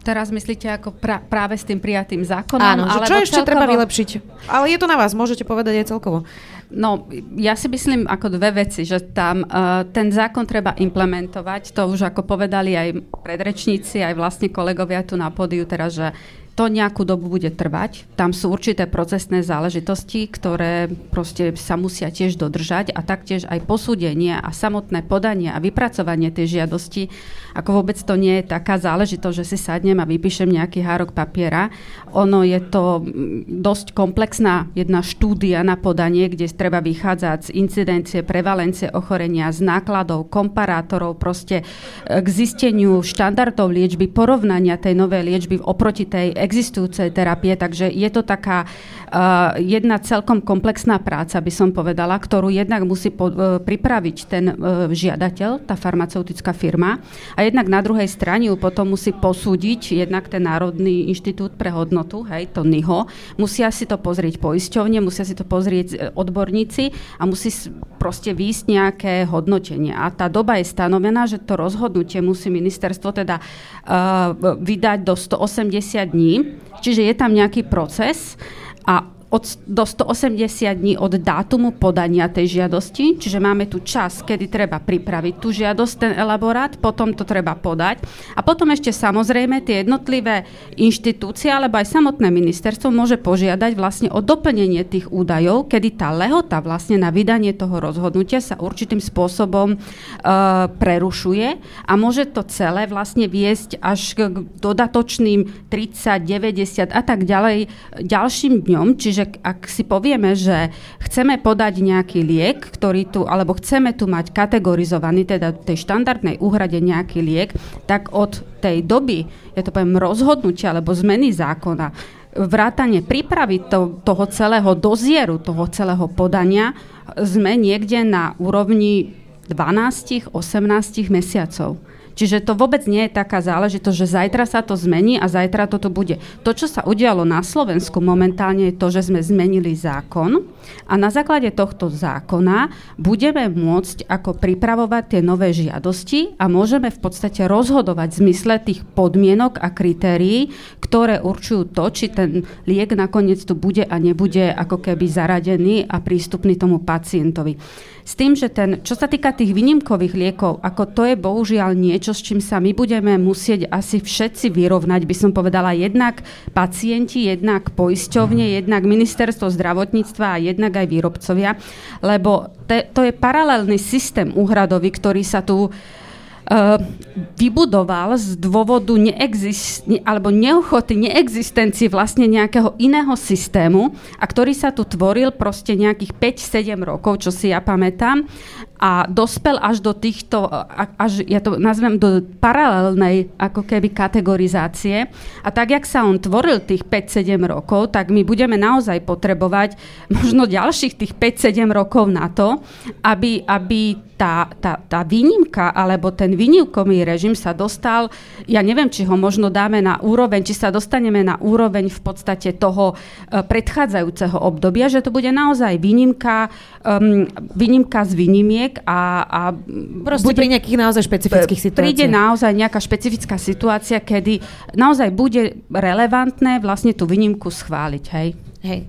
Teraz myslíte ako pra, práve s tým prijatým zákonom? Áno, že čo ešte celkovo... treba vylepšiť? Ale je to na vás, môžete povedať aj celkovo. No, ja si myslím ako dve veci, že tam uh, ten zákon treba implementovať, to už ako povedali aj predrečníci, aj vlastne kolegovia tu na pódiu teraz, že to nejakú dobu bude trvať. Tam sú určité procesné záležitosti, ktoré proste sa musia tiež dodržať a taktiež aj posúdenie a samotné podanie a vypracovanie tej žiadosti, ako vôbec to nie je taká záležitosť, že si sadnem a vypíšem nejaký hárok papiera. Ono je to mm, dosť komplexná jedna štúdia na podanie, kde treba vychádzať z incidencie, prevalencie ochorenia, z nákladov, komparátorov, proste e, k zisteniu štandardov liečby, porovnania tej novej liečby oproti tej existujúcej terapie, takže je to taká uh, jedna celkom komplexná práca, by som povedala, ktorú jednak musí po, uh, pripraviť ten uh, žiadateľ, tá farmaceutická firma a jednak na druhej strane ju potom musí posúdiť jednak ten Národný inštitút pre hodnotu, hej, to NIHO, musia si to pozrieť poisťovne, musia si to pozrieť odborníci a musí proste výjsť nejaké hodnotenie. A tá doba je stanovená, že to rozhodnutie musí ministerstvo teda uh, vydať do 180 dní, čiže je tam nejaký proces a od, do 180 dní od dátumu podania tej žiadosti, čiže máme tu čas, kedy treba pripraviť tú žiadosť, ten elaborát, potom to treba podať. A potom ešte samozrejme tie jednotlivé inštitúcie alebo aj samotné ministerstvo môže požiadať vlastne o doplnenie tých údajov, kedy tá lehota vlastne na vydanie toho rozhodnutia sa určitým spôsobom uh, prerušuje a môže to celé vlastne viesť až k dodatočným 30, 90 a tak ďalej ďalším dňom, čiže že ak si povieme, že chceme podať nejaký liek, ktorý tu, alebo chceme tu mať kategorizovaný, teda tej štandardnej úhrade nejaký liek, tak od tej doby, ja to poviem, rozhodnutia alebo zmeny zákona, vrátanie prípravy to, toho celého dozieru, toho celého podania, sme niekde na úrovni 12-18 mesiacov. Čiže to vôbec nie je taká záležitosť, že zajtra sa to zmení a zajtra toto bude. To, čo sa udialo na Slovensku momentálne je to, že sme zmenili zákon a na základe tohto zákona budeme môcť ako pripravovať tie nové žiadosti a môžeme v podstate rozhodovať v zmysle tých podmienok a kritérií, ktoré určujú to, či ten liek nakoniec tu bude a nebude ako keby zaradený a prístupný tomu pacientovi. S tým, že ten, čo sa týka tých výnimkových liekov, ako to je bohužiaľ niečo, s čím sa my budeme musieť asi všetci vyrovnať, by som povedala, jednak pacienti, jednak poisťovne, jednak ministerstvo zdravotníctva a jednak aj výrobcovia, lebo te, to je paralelný systém úhradový, ktorý sa tu vybudoval z dôvodu neexist, alebo neochoty, neexistencii vlastne nejakého iného systému a ktorý sa tu tvoril proste nejakých 5-7 rokov, čo si ja pamätám a dospel až do týchto, až ja to nazvem do paralelnej ako keby kategorizácie. A tak, jak sa on tvoril tých 5-7 rokov, tak my budeme naozaj potrebovať možno ďalších tých 5-7 rokov na to, aby, aby tá, tá, tá výnimka alebo ten výnimkový režim sa dostal, ja neviem, či ho možno dáme na úroveň, či sa dostaneme na úroveň v podstate toho uh, predchádzajúceho obdobia, že to bude naozaj výnimka, um, výnimka z výnimiek, výnimiek a, a Proste bude, pri nejakých naozaj špecifických situáciách. Príde naozaj nejaká špecifická situácia, kedy naozaj bude relevantné vlastne tú výnimku schváliť. Hej. Hej.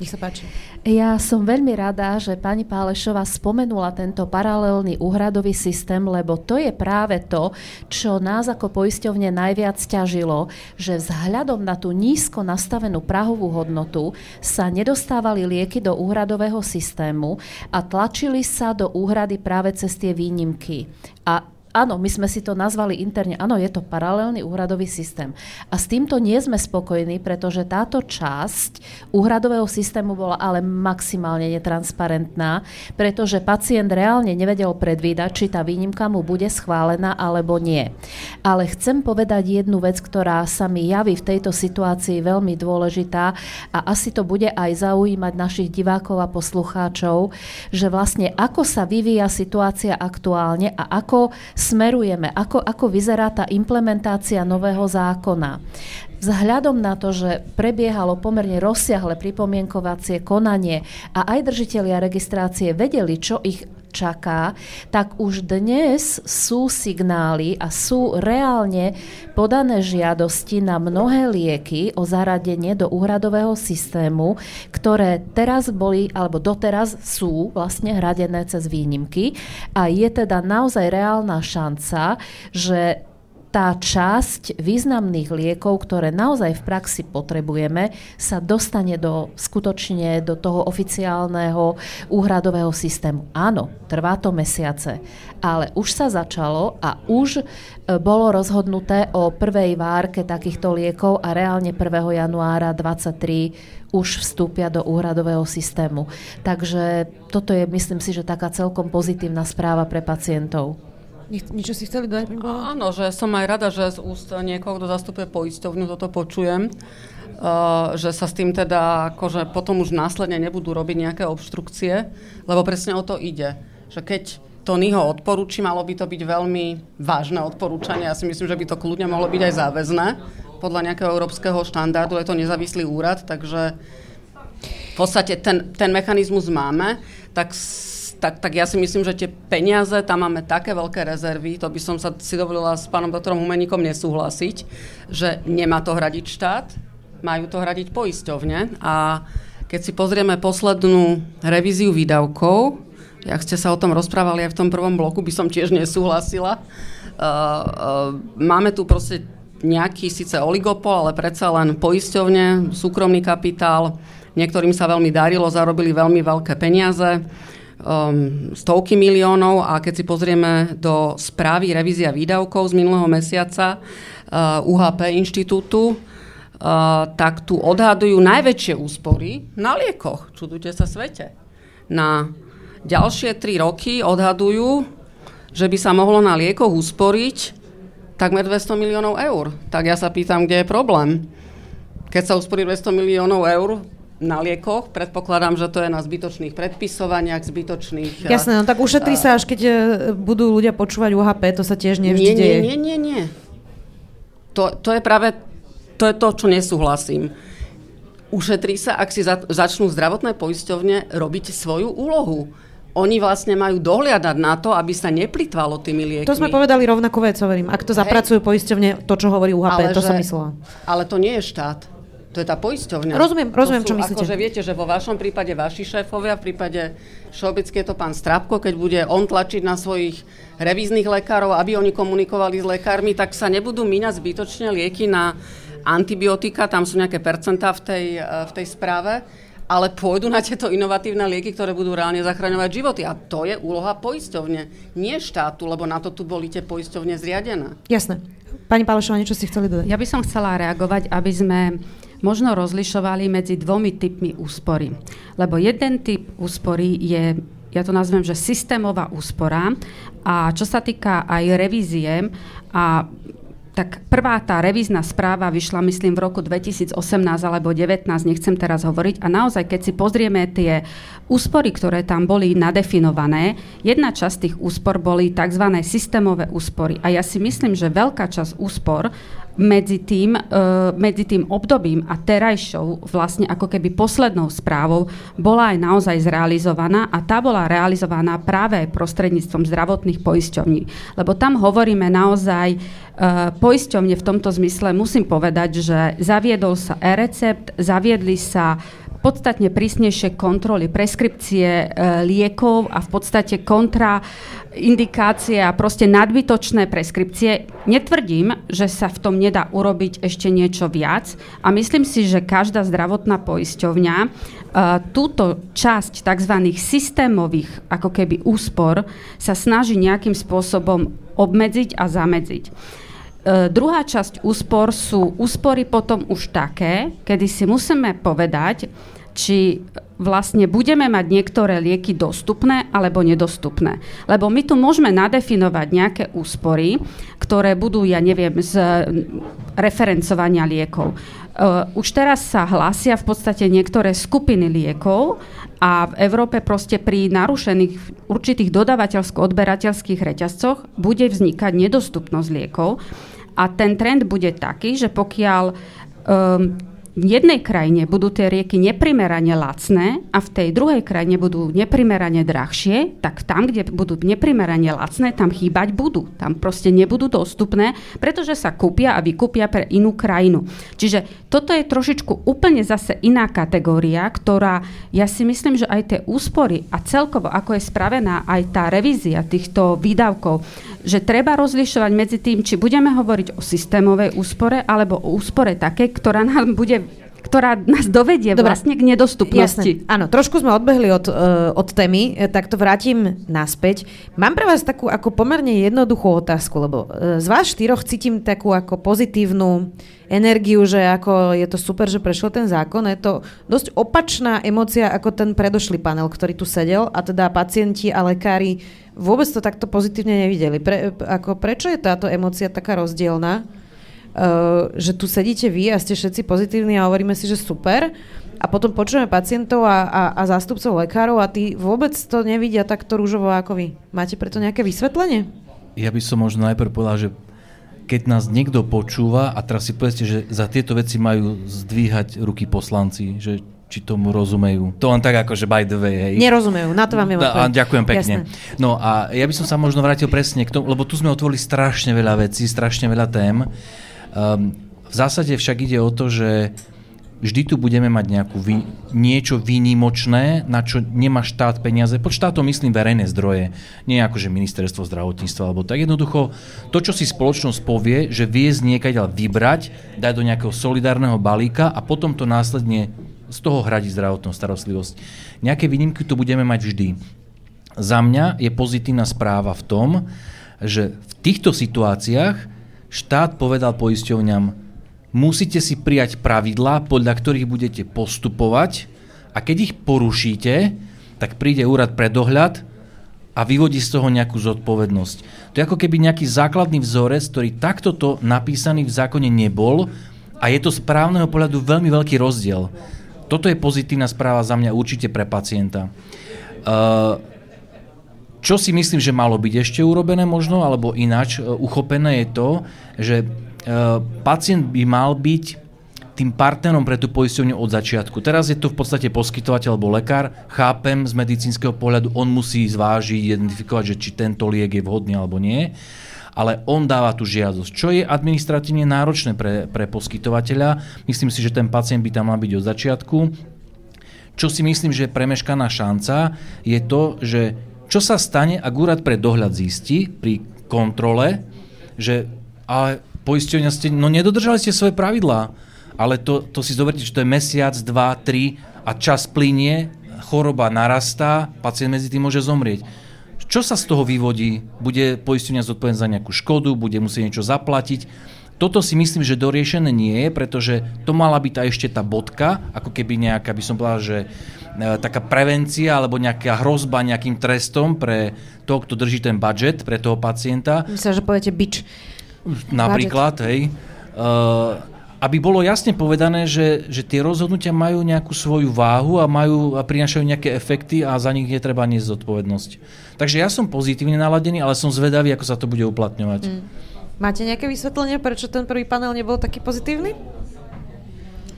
Nech sa páči. Ja som veľmi rada, že pani Pálešová spomenula tento paralelný úhradový systém, lebo to je práve to, čo nás ako poisťovne najviac ťažilo, že vzhľadom na tú nízko nastavenú prahovú hodnotu sa nedostávali lieky do úhradového systému a tlačili sa do úhrady práve cez tie výnimky. A Áno, my sme si to nazvali interne, áno, je to paralelný úhradový systém. A s týmto nie sme spokojní, pretože táto časť úhradového systému bola ale maximálne netransparentná, pretože pacient reálne nevedel predvídať, či tá výnimka mu bude schválená alebo nie. Ale chcem povedať jednu vec, ktorá sa mi javí v tejto situácii veľmi dôležitá a asi to bude aj zaujímať našich divákov a poslucháčov, že vlastne ako sa vyvíja situácia aktuálne a ako smerujeme, ako, ako vyzerá tá implementácia nového zákona. Vzhľadom na to, že prebiehalo pomerne rozsiahle pripomienkovacie konanie a aj držiteľia registrácie vedeli, čo ich čaká, tak už dnes sú signály a sú reálne podané žiadosti na mnohé lieky o zaradenie do úhradového systému, ktoré teraz boli, alebo doteraz sú vlastne hradené cez výnimky. A je teda naozaj reálna šanca, že tá časť významných liekov, ktoré naozaj v praxi potrebujeme, sa dostane do skutočne do toho oficiálneho úhradového systému. Áno, trvá to mesiace, ale už sa začalo a už e, bolo rozhodnuté o prvej várke takýchto liekov a reálne 1. januára 2023 už vstúpia do úhradového systému. Takže toto je, myslím si, že taká celkom pozitívna správa pre pacientov. Niečo si chceli dodať? Áno, že som aj rada, že z úst niekoho, kto zastupuje poisťovňu, toto počujem. Uh, že sa s tým teda akože potom už následne nebudú robiť nejaké obštrukcie, lebo presne o to ide. Že keď to NIHO odporúči, malo by to byť veľmi vážne odporúčanie. Ja si myslím, že by to kľudne mohlo byť aj záväzné podľa nejakého európskeho štandardu. Je to nezávislý úrad, takže v podstate ten, ten mechanizmus máme. Tak tak, tak ja si myslím, že tie peniaze, tam máme také veľké rezervy, to by som sa si dovolila s pánom doktorom Humeníkom nesúhlasiť, že nemá to hradiť štát, majú to hradiť poisťovne. A keď si pozrieme poslednú revíziu výdavkov, jak ste sa o tom rozprávali aj v tom prvom bloku, by som tiež nesúhlasila. Uh, uh, máme tu proste nejaký síce oligopol, ale predsa len poisťovne, súkromný kapitál, niektorým sa veľmi darilo, zarobili veľmi veľké peniaze um, stovky miliónov a keď si pozrieme do správy revízia výdavkov z minulého mesiaca uh, UHP inštitútu, uh, tak tu odhadujú najväčšie úspory na liekoch. Čudujte sa svete. Na ďalšie tri roky odhadujú, že by sa mohlo na liekoch usporiť takmer 200 miliónov eur. Tak ja sa pýtam, kde je problém. Keď sa usporí 200 miliónov eur, na liekoch. Predpokladám, že to je na zbytočných predpisovaniach, zbytočných... Jasné, no tak ušetrí sa, až keď e, budú ľudia počúvať UHP, to sa tiež nevždy nie, deje. Nie, nie, nie, nie. To, to je práve to, je to, čo nesúhlasím. Ušetrí sa, ak si za, začnú zdravotné poisťovne robiť svoju úlohu. Oni vlastne majú dohliadať na to, aby sa neplitvalo tými liekmi. To sme povedali rovnako vec, hovorím. Ak to zapracujú poisťovne, to, čo hovorí UHP, ale to že, som myslela. Ale to nie je štát. To je tá poisťovňa. Rozumiem, rozumiem, sú, čo myslíte. Akože viete, že vo vašom prípade vaši šéfovia, v prípade Šobecky je to pán Strapko, keď bude on tlačiť na svojich revíznych lekárov, aby oni komunikovali s lekármi, tak sa nebudú míňať zbytočne lieky na antibiotika, tam sú nejaké percentá v tej, eh, v tej správe, ale pôjdu na tieto inovatívne lieky, ktoré budú reálne zachraňovať životy. A to je úloha poisťovne, nie štátu, lebo na to tu boli tie poisťovne zriadené. Jasné. Pani Pálešová, niečo si chceli dodať? Ja by som chcela reagovať, aby sme možno rozlišovali medzi dvomi typmi úspory. Lebo jeden typ úspory je ja to nazvem, že systémová úspora. A čo sa týka aj revízie a tak prvá tá revízna správa vyšla, myslím, v roku 2018 alebo 2019, nechcem teraz hovoriť. A naozaj, keď si pozrieme tie úspory, ktoré tam boli nadefinované, jedna časť tých úspor boli tzv. systémové úspory. A ja si myslím, že veľká časť úspor medzi tým, uh, medzi tým obdobím a terajšou vlastne ako keby poslednou správou bola aj naozaj zrealizovaná a tá bola realizovaná práve prostredníctvom zdravotných poisťovní. Lebo tam hovoríme naozaj uh, poisťovne v tomto zmysle, musím povedať, že zaviedol sa e-recept, zaviedli sa podstatne prísnejšie kontroly, preskripcie e, liekov a v podstate kontra indikácie a proste nadbytočné preskripcie. Netvrdím, že sa v tom nedá urobiť ešte niečo viac a myslím si, že každá zdravotná poisťovňa e, túto časť tzv. systémových ako keby úspor sa snaží nejakým spôsobom obmedziť a zamedziť. Uh, druhá časť úspor sú úspory potom už také, kedy si musíme povedať, či vlastne budeme mať niektoré lieky dostupné alebo nedostupné. Lebo my tu môžeme nadefinovať nejaké úspory, ktoré budú, ja neviem, z referencovania liekov. Uh, už teraz sa hlásia v podstate niektoré skupiny liekov a v Európe proste pri narušených určitých dodavateľsko-odberateľských reťazcoch bude vznikať nedostupnosť liekov a ten trend bude taký, že pokiaľ um, jednej krajine budú tie rieky neprimerane lacné a v tej druhej krajine budú neprimerane drahšie, tak tam, kde budú neprimerane lacné, tam chýbať budú. Tam proste nebudú dostupné, pretože sa kúpia a vykúpia pre inú krajinu. Čiže toto je trošičku úplne zase iná kategória, ktorá ja si myslím, že aj tie úspory a celkovo, ako je spravená aj tá revízia týchto výdavkov, že treba rozlišovať medzi tým, či budeme hovoriť o systémovej úspore alebo o úspore také, ktorá nám bude ktorá nás dovedie Dobre. vlastne k nedostupnosti. Jasne. Áno, trošku sme odbehli od, uh, od témy, e, tak to vrátim naspäť. Mám pre vás takú ako pomerne jednoduchú otázku, lebo uh, z vás štyroch cítim takú ako pozitívnu energiu, že ako je to super, že prešiel ten zákon. Je to dosť opačná emocia ako ten predošlý panel, ktorý tu sedel a teda pacienti a lekári vôbec to takto pozitívne nevideli. Pre, ako, prečo je táto emocia taká rozdielna? Uh, že tu sedíte vy a ste všetci pozitívni a hovoríme si, že super a potom počujeme pacientov a, a, a zástupcov lekárov a tí vôbec to nevidia takto rúžovo ako vy. Máte preto nejaké vysvetlenie? Ja by som možno najprv povedal, že keď nás niekto počúva a teraz si povedzte, že za tieto veci majú zdvíhať ruky poslanci, že či tomu rozumejú. To len tak ako, že by the way, hej. Nerozumejú, na to vám je a, Ďakujem pekne. Jasné. No a ja by som sa možno vrátil presne k tomu, lebo tu sme otvorili strašne veľa vecí, strašne veľa tém. Um, v zásade však ide o to, že vždy tu budeme mať nejakú vý, niečo výnimočné, na čo nemá štát peniaze. Pod štátom myslím verejné zdroje, nie ako že ministerstvo zdravotníctva, alebo tak jednoducho to, čo si spoločnosť povie, že vie z niekaď vybrať, dať do nejakého solidárneho balíka a potom to následne z toho hradiť zdravotnú starostlivosť. Nejaké výnimky tu budeme mať vždy. Za mňa je pozitívna správa v tom, že v týchto situáciách štát povedal poisťovňam, musíte si prijať pravidlá, podľa ktorých budete postupovať a keď ich porušíte, tak príde úrad pre dohľad a vyvodí z toho nejakú zodpovednosť. To je ako keby nejaký základný vzorec, ktorý takto to napísaný v zákone nebol a je to z právneho pohľadu veľmi veľký rozdiel. Toto je pozitívna správa za mňa určite pre pacienta. Uh, čo si myslím, že malo byť ešte urobené možno, alebo ináč uh, uchopené je to, že uh, pacient by mal byť tým partnerom pre tú poisťovňu od začiatku. Teraz je to v podstate poskytovateľ alebo lekár. Chápem z medicínskeho pohľadu, on musí zvážiť, identifikovať, že či tento liek je vhodný alebo nie ale on dáva tú žiadosť, čo je administratívne náročné pre, pre poskytovateľa. Myslím si, že ten pacient by tam mal byť od začiatku. Čo si myslím, že je premeškaná šanca, je to, že čo sa stane, ak úrad pre dohľad zistí pri kontrole, že ale poisťovňa ste, no nedodržali ste svoje pravidlá, ale to, to si zoberte, že to je mesiac, dva, tri a čas plinie, choroba narastá, pacient medzi tým môže zomrieť čo sa z toho vyvodí? Bude poistenia zodpovedná za nejakú škodu, bude musieť niečo zaplatiť. Toto si myslím, že doriešené nie je, pretože to mala byť tá ešte tá bodka, ako keby nejaká, by som povedal, že taká prevencia alebo nejaká hrozba nejakým trestom pre toho, kto drží ten budget pre toho pacienta. Myslím, že poviete bič. Napríklad, budget. hej. Uh, aby bolo jasne povedané, že, že tie rozhodnutia majú nejakú svoju váhu a majú a prinášajú nejaké efekty a za nich netreba niesť zodpovednosť. Takže ja som pozitívne naladený, ale som zvedavý, ako sa to bude uplatňovať. Mm. Máte nejaké vysvetlenie, prečo ten prvý panel nebol taký pozitívny?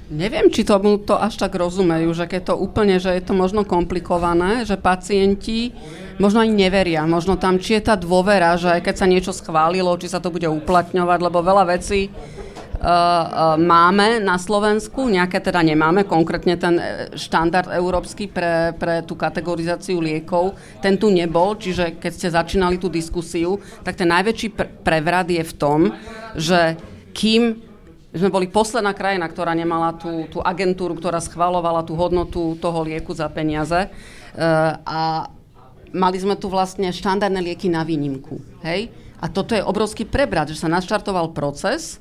Neviem, či tomu to až tak rozumejú, že keď to úplne, že je to možno komplikované, že pacienti možno ani neveria, možno tam, či je tá dôvera, že aj keď sa niečo schválilo, či sa to bude uplatňovať, lebo veľa vecí uh, máme na Slovensku, nejaké teda nemáme, konkrétne ten štandard európsky pre, pre tú kategorizáciu liekov, ten tu nebol, čiže keď ste začínali tú diskusiu, tak ten najväčší pr- prevrat je v tom, že kým sme boli posledná krajina, ktorá nemala tú, tú agentúru, ktorá schvalovala tú hodnotu toho lieku za peniaze uh, a mali sme tu vlastne štandardné lieky na výnimku. Hej? A toto je obrovský prebrat, že sa naštartoval proces,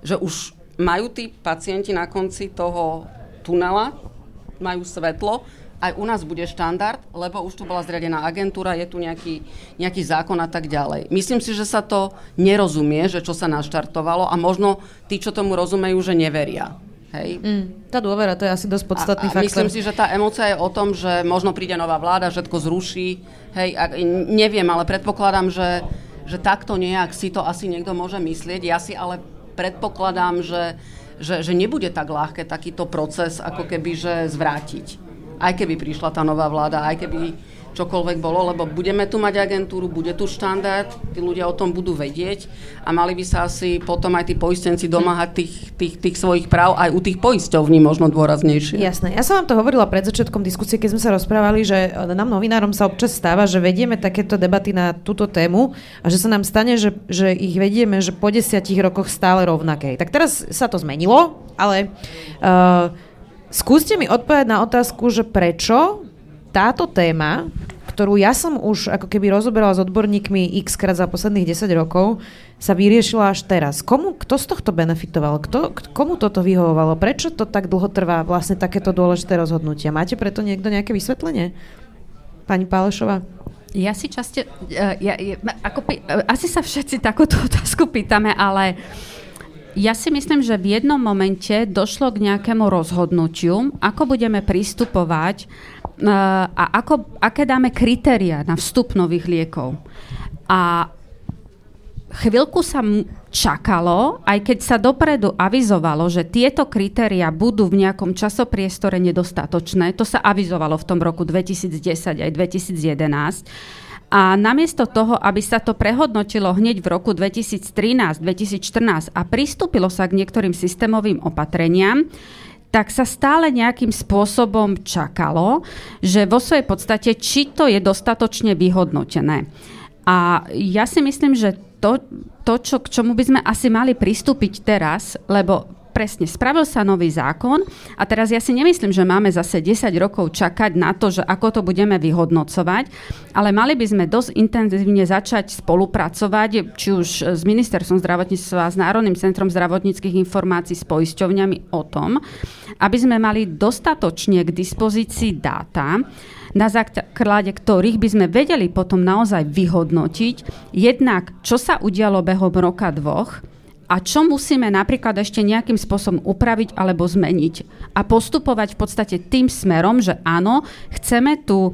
že už majú tí pacienti na konci toho tunela, majú svetlo, aj u nás bude štandard, lebo už tu bola zriadená agentúra, je tu nejaký, nejaký zákon a tak ďalej. Myslím si, že sa to nerozumie, že čo sa naštartovalo a možno tí, čo tomu rozumejú, že neveria. Hej. Mm, tá dôvera, to je asi dosť podstatný a, a faktor. Myslím si, že tá emocia je o tom, že možno príde nová vláda, všetko zruší. Hej, a, neviem, ale predpokladám, že, že takto nejak si to asi niekto môže myslieť. Ja si ale predpokladám, že, že, že nebude tak ľahké takýto proces ako keby že zvrátiť. Aj keby prišla tá nová vláda, aj keby čokoľvek bolo, lebo budeme tu mať agentúru, bude tu štandard, tí ľudia o tom budú vedieť a mali by sa asi potom aj tí poistenci domáhať tých, tých, tých svojich práv aj u tých poisťovní možno dôraznejšie. Jasné. Ja som vám to hovorila pred začiatkom diskusie, keď sme sa rozprávali, že nám novinárom sa občas stáva, že vedieme takéto debaty na túto tému a že sa nám stane, že, že ich vedieme, že po desiatich rokoch stále rovnaké. Tak teraz sa to zmenilo, ale uh, skúste mi odpovedať na otázku, že prečo táto téma, ktorú ja som už ako keby rozoberala s odborníkmi x krát za posledných 10 rokov, sa vyriešila až teraz. Komu, kto z tohto benefitoval? Kto, komu toto vyhovovalo? Prečo to tak dlho trvá vlastne takéto dôležité rozhodnutia? Máte preto niekto nejaké vysvetlenie? Pani Pálešová? Ja si časte, uh, ja, ja, ako, uh, asi sa všetci takúto otázku pýtame, ale ja si myslím, že v jednom momente došlo k nejakému rozhodnutiu, ako budeme pristupovať a ako, aké dáme kritéria na vstup nových liekov. A chvíľku sa čakalo, aj keď sa dopredu avizovalo, že tieto kritéria budú v nejakom časopriestore nedostatočné, to sa avizovalo v tom roku 2010 aj 2011, a namiesto toho, aby sa to prehodnotilo hneď v roku 2013, 2014 a pristúpilo sa k niektorým systémovým opatreniam, tak sa stále nejakým spôsobom čakalo, že vo svojej podstate, či to je dostatočne vyhodnotené. A ja si myslím, že to, to čo, k čomu by sme asi mali pristúpiť teraz, lebo presne, spravil sa nový zákon. A teraz ja si nemyslím, že máme zase 10 rokov čakať na to, že ako to budeme vyhodnocovať, ale mali by sme dosť intenzívne začať spolupracovať, či už s Ministerstvom zdravotníctva, s Národným centrom zdravotníckých informácií, s poisťovňami o tom, aby sme mali dostatočne k dispozícii dáta, na základe ktorých by sme vedeli potom naozaj vyhodnotiť jednak, čo sa udialo behom roka dvoch, a čo musíme napríklad ešte nejakým spôsobom upraviť alebo zmeniť. A postupovať v podstate tým smerom, že áno, chceme tu e,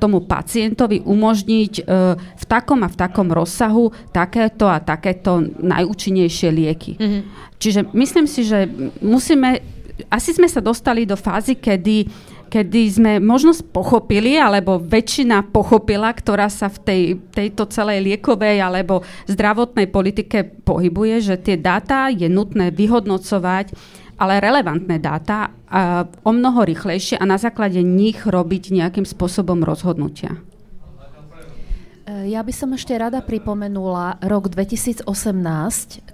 tomu pacientovi umožniť e, v takom a v takom rozsahu takéto a takéto najúčinnejšie lieky. Mm-hmm. Čiže myslím si, že musíme, asi sme sa dostali do fázy, kedy kedy sme možno pochopili, alebo väčšina pochopila, ktorá sa v tej, tejto celej liekovej alebo zdravotnej politike pohybuje, že tie dáta je nutné vyhodnocovať, ale relevantné dáta o mnoho rýchlejšie a na základe nich robiť nejakým spôsobom rozhodnutia. Ja by som ešte rada pripomenula rok 2018,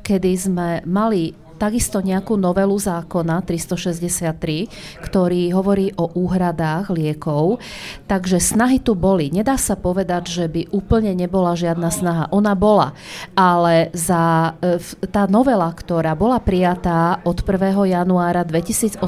kedy sme mali takisto nejakú novelu zákona 363, ktorý hovorí o úhradách liekov. Takže snahy tu boli. Nedá sa povedať, že by úplne nebola žiadna snaha. Ona bola. Ale za e, tá novela, ktorá bola prijatá od 1. januára 2018,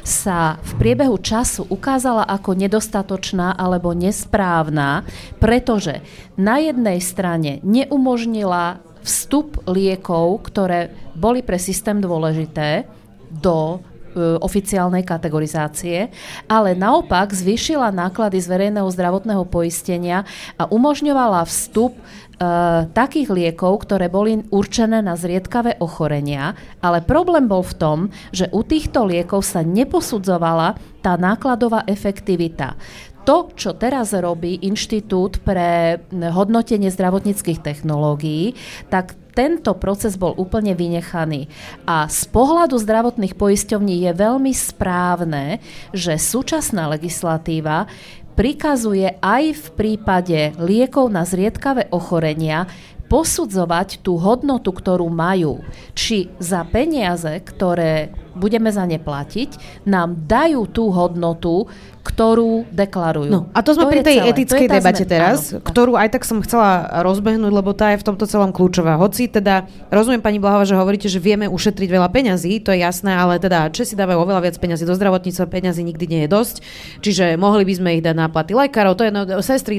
sa v priebehu času ukázala ako nedostatočná alebo nesprávna, pretože na jednej strane neumožnila vstup liekov, ktoré boli pre systém dôležité, do e, oficiálnej kategorizácie, ale naopak zvýšila náklady z verejného zdravotného poistenia a umožňovala vstup Uh, takých liekov, ktoré boli určené na zriedkavé ochorenia, ale problém bol v tom, že u týchto liekov sa neposudzovala tá nákladová efektivita to, čo teraz robí Inštitút pre hodnotenie zdravotníckých technológií, tak tento proces bol úplne vynechaný. A z pohľadu zdravotných poisťovní je veľmi správne, že súčasná legislatíva prikazuje aj v prípade liekov na zriedkavé ochorenia posudzovať tú hodnotu, ktorú majú. Či za peniaze, ktoré budeme za ne platiť, nám dajú tú hodnotu, ktorú deklarujú. No, a to sme to pri tej celé. etickej debate sme... teraz, áno, ktorú aj tak som chcela rozbehnúť, lebo tá je v tomto celom kľúčová. Hoci teda, rozumiem pani Blahova, že hovoríte, že vieme ušetriť veľa peňazí, to je jasné, ale teda Česi dávajú oveľa viac peňazí do zdravotníctva, peňazí nikdy nie je dosť, čiže mohli by sme ich dať na platy lekárov, to je no, sestry,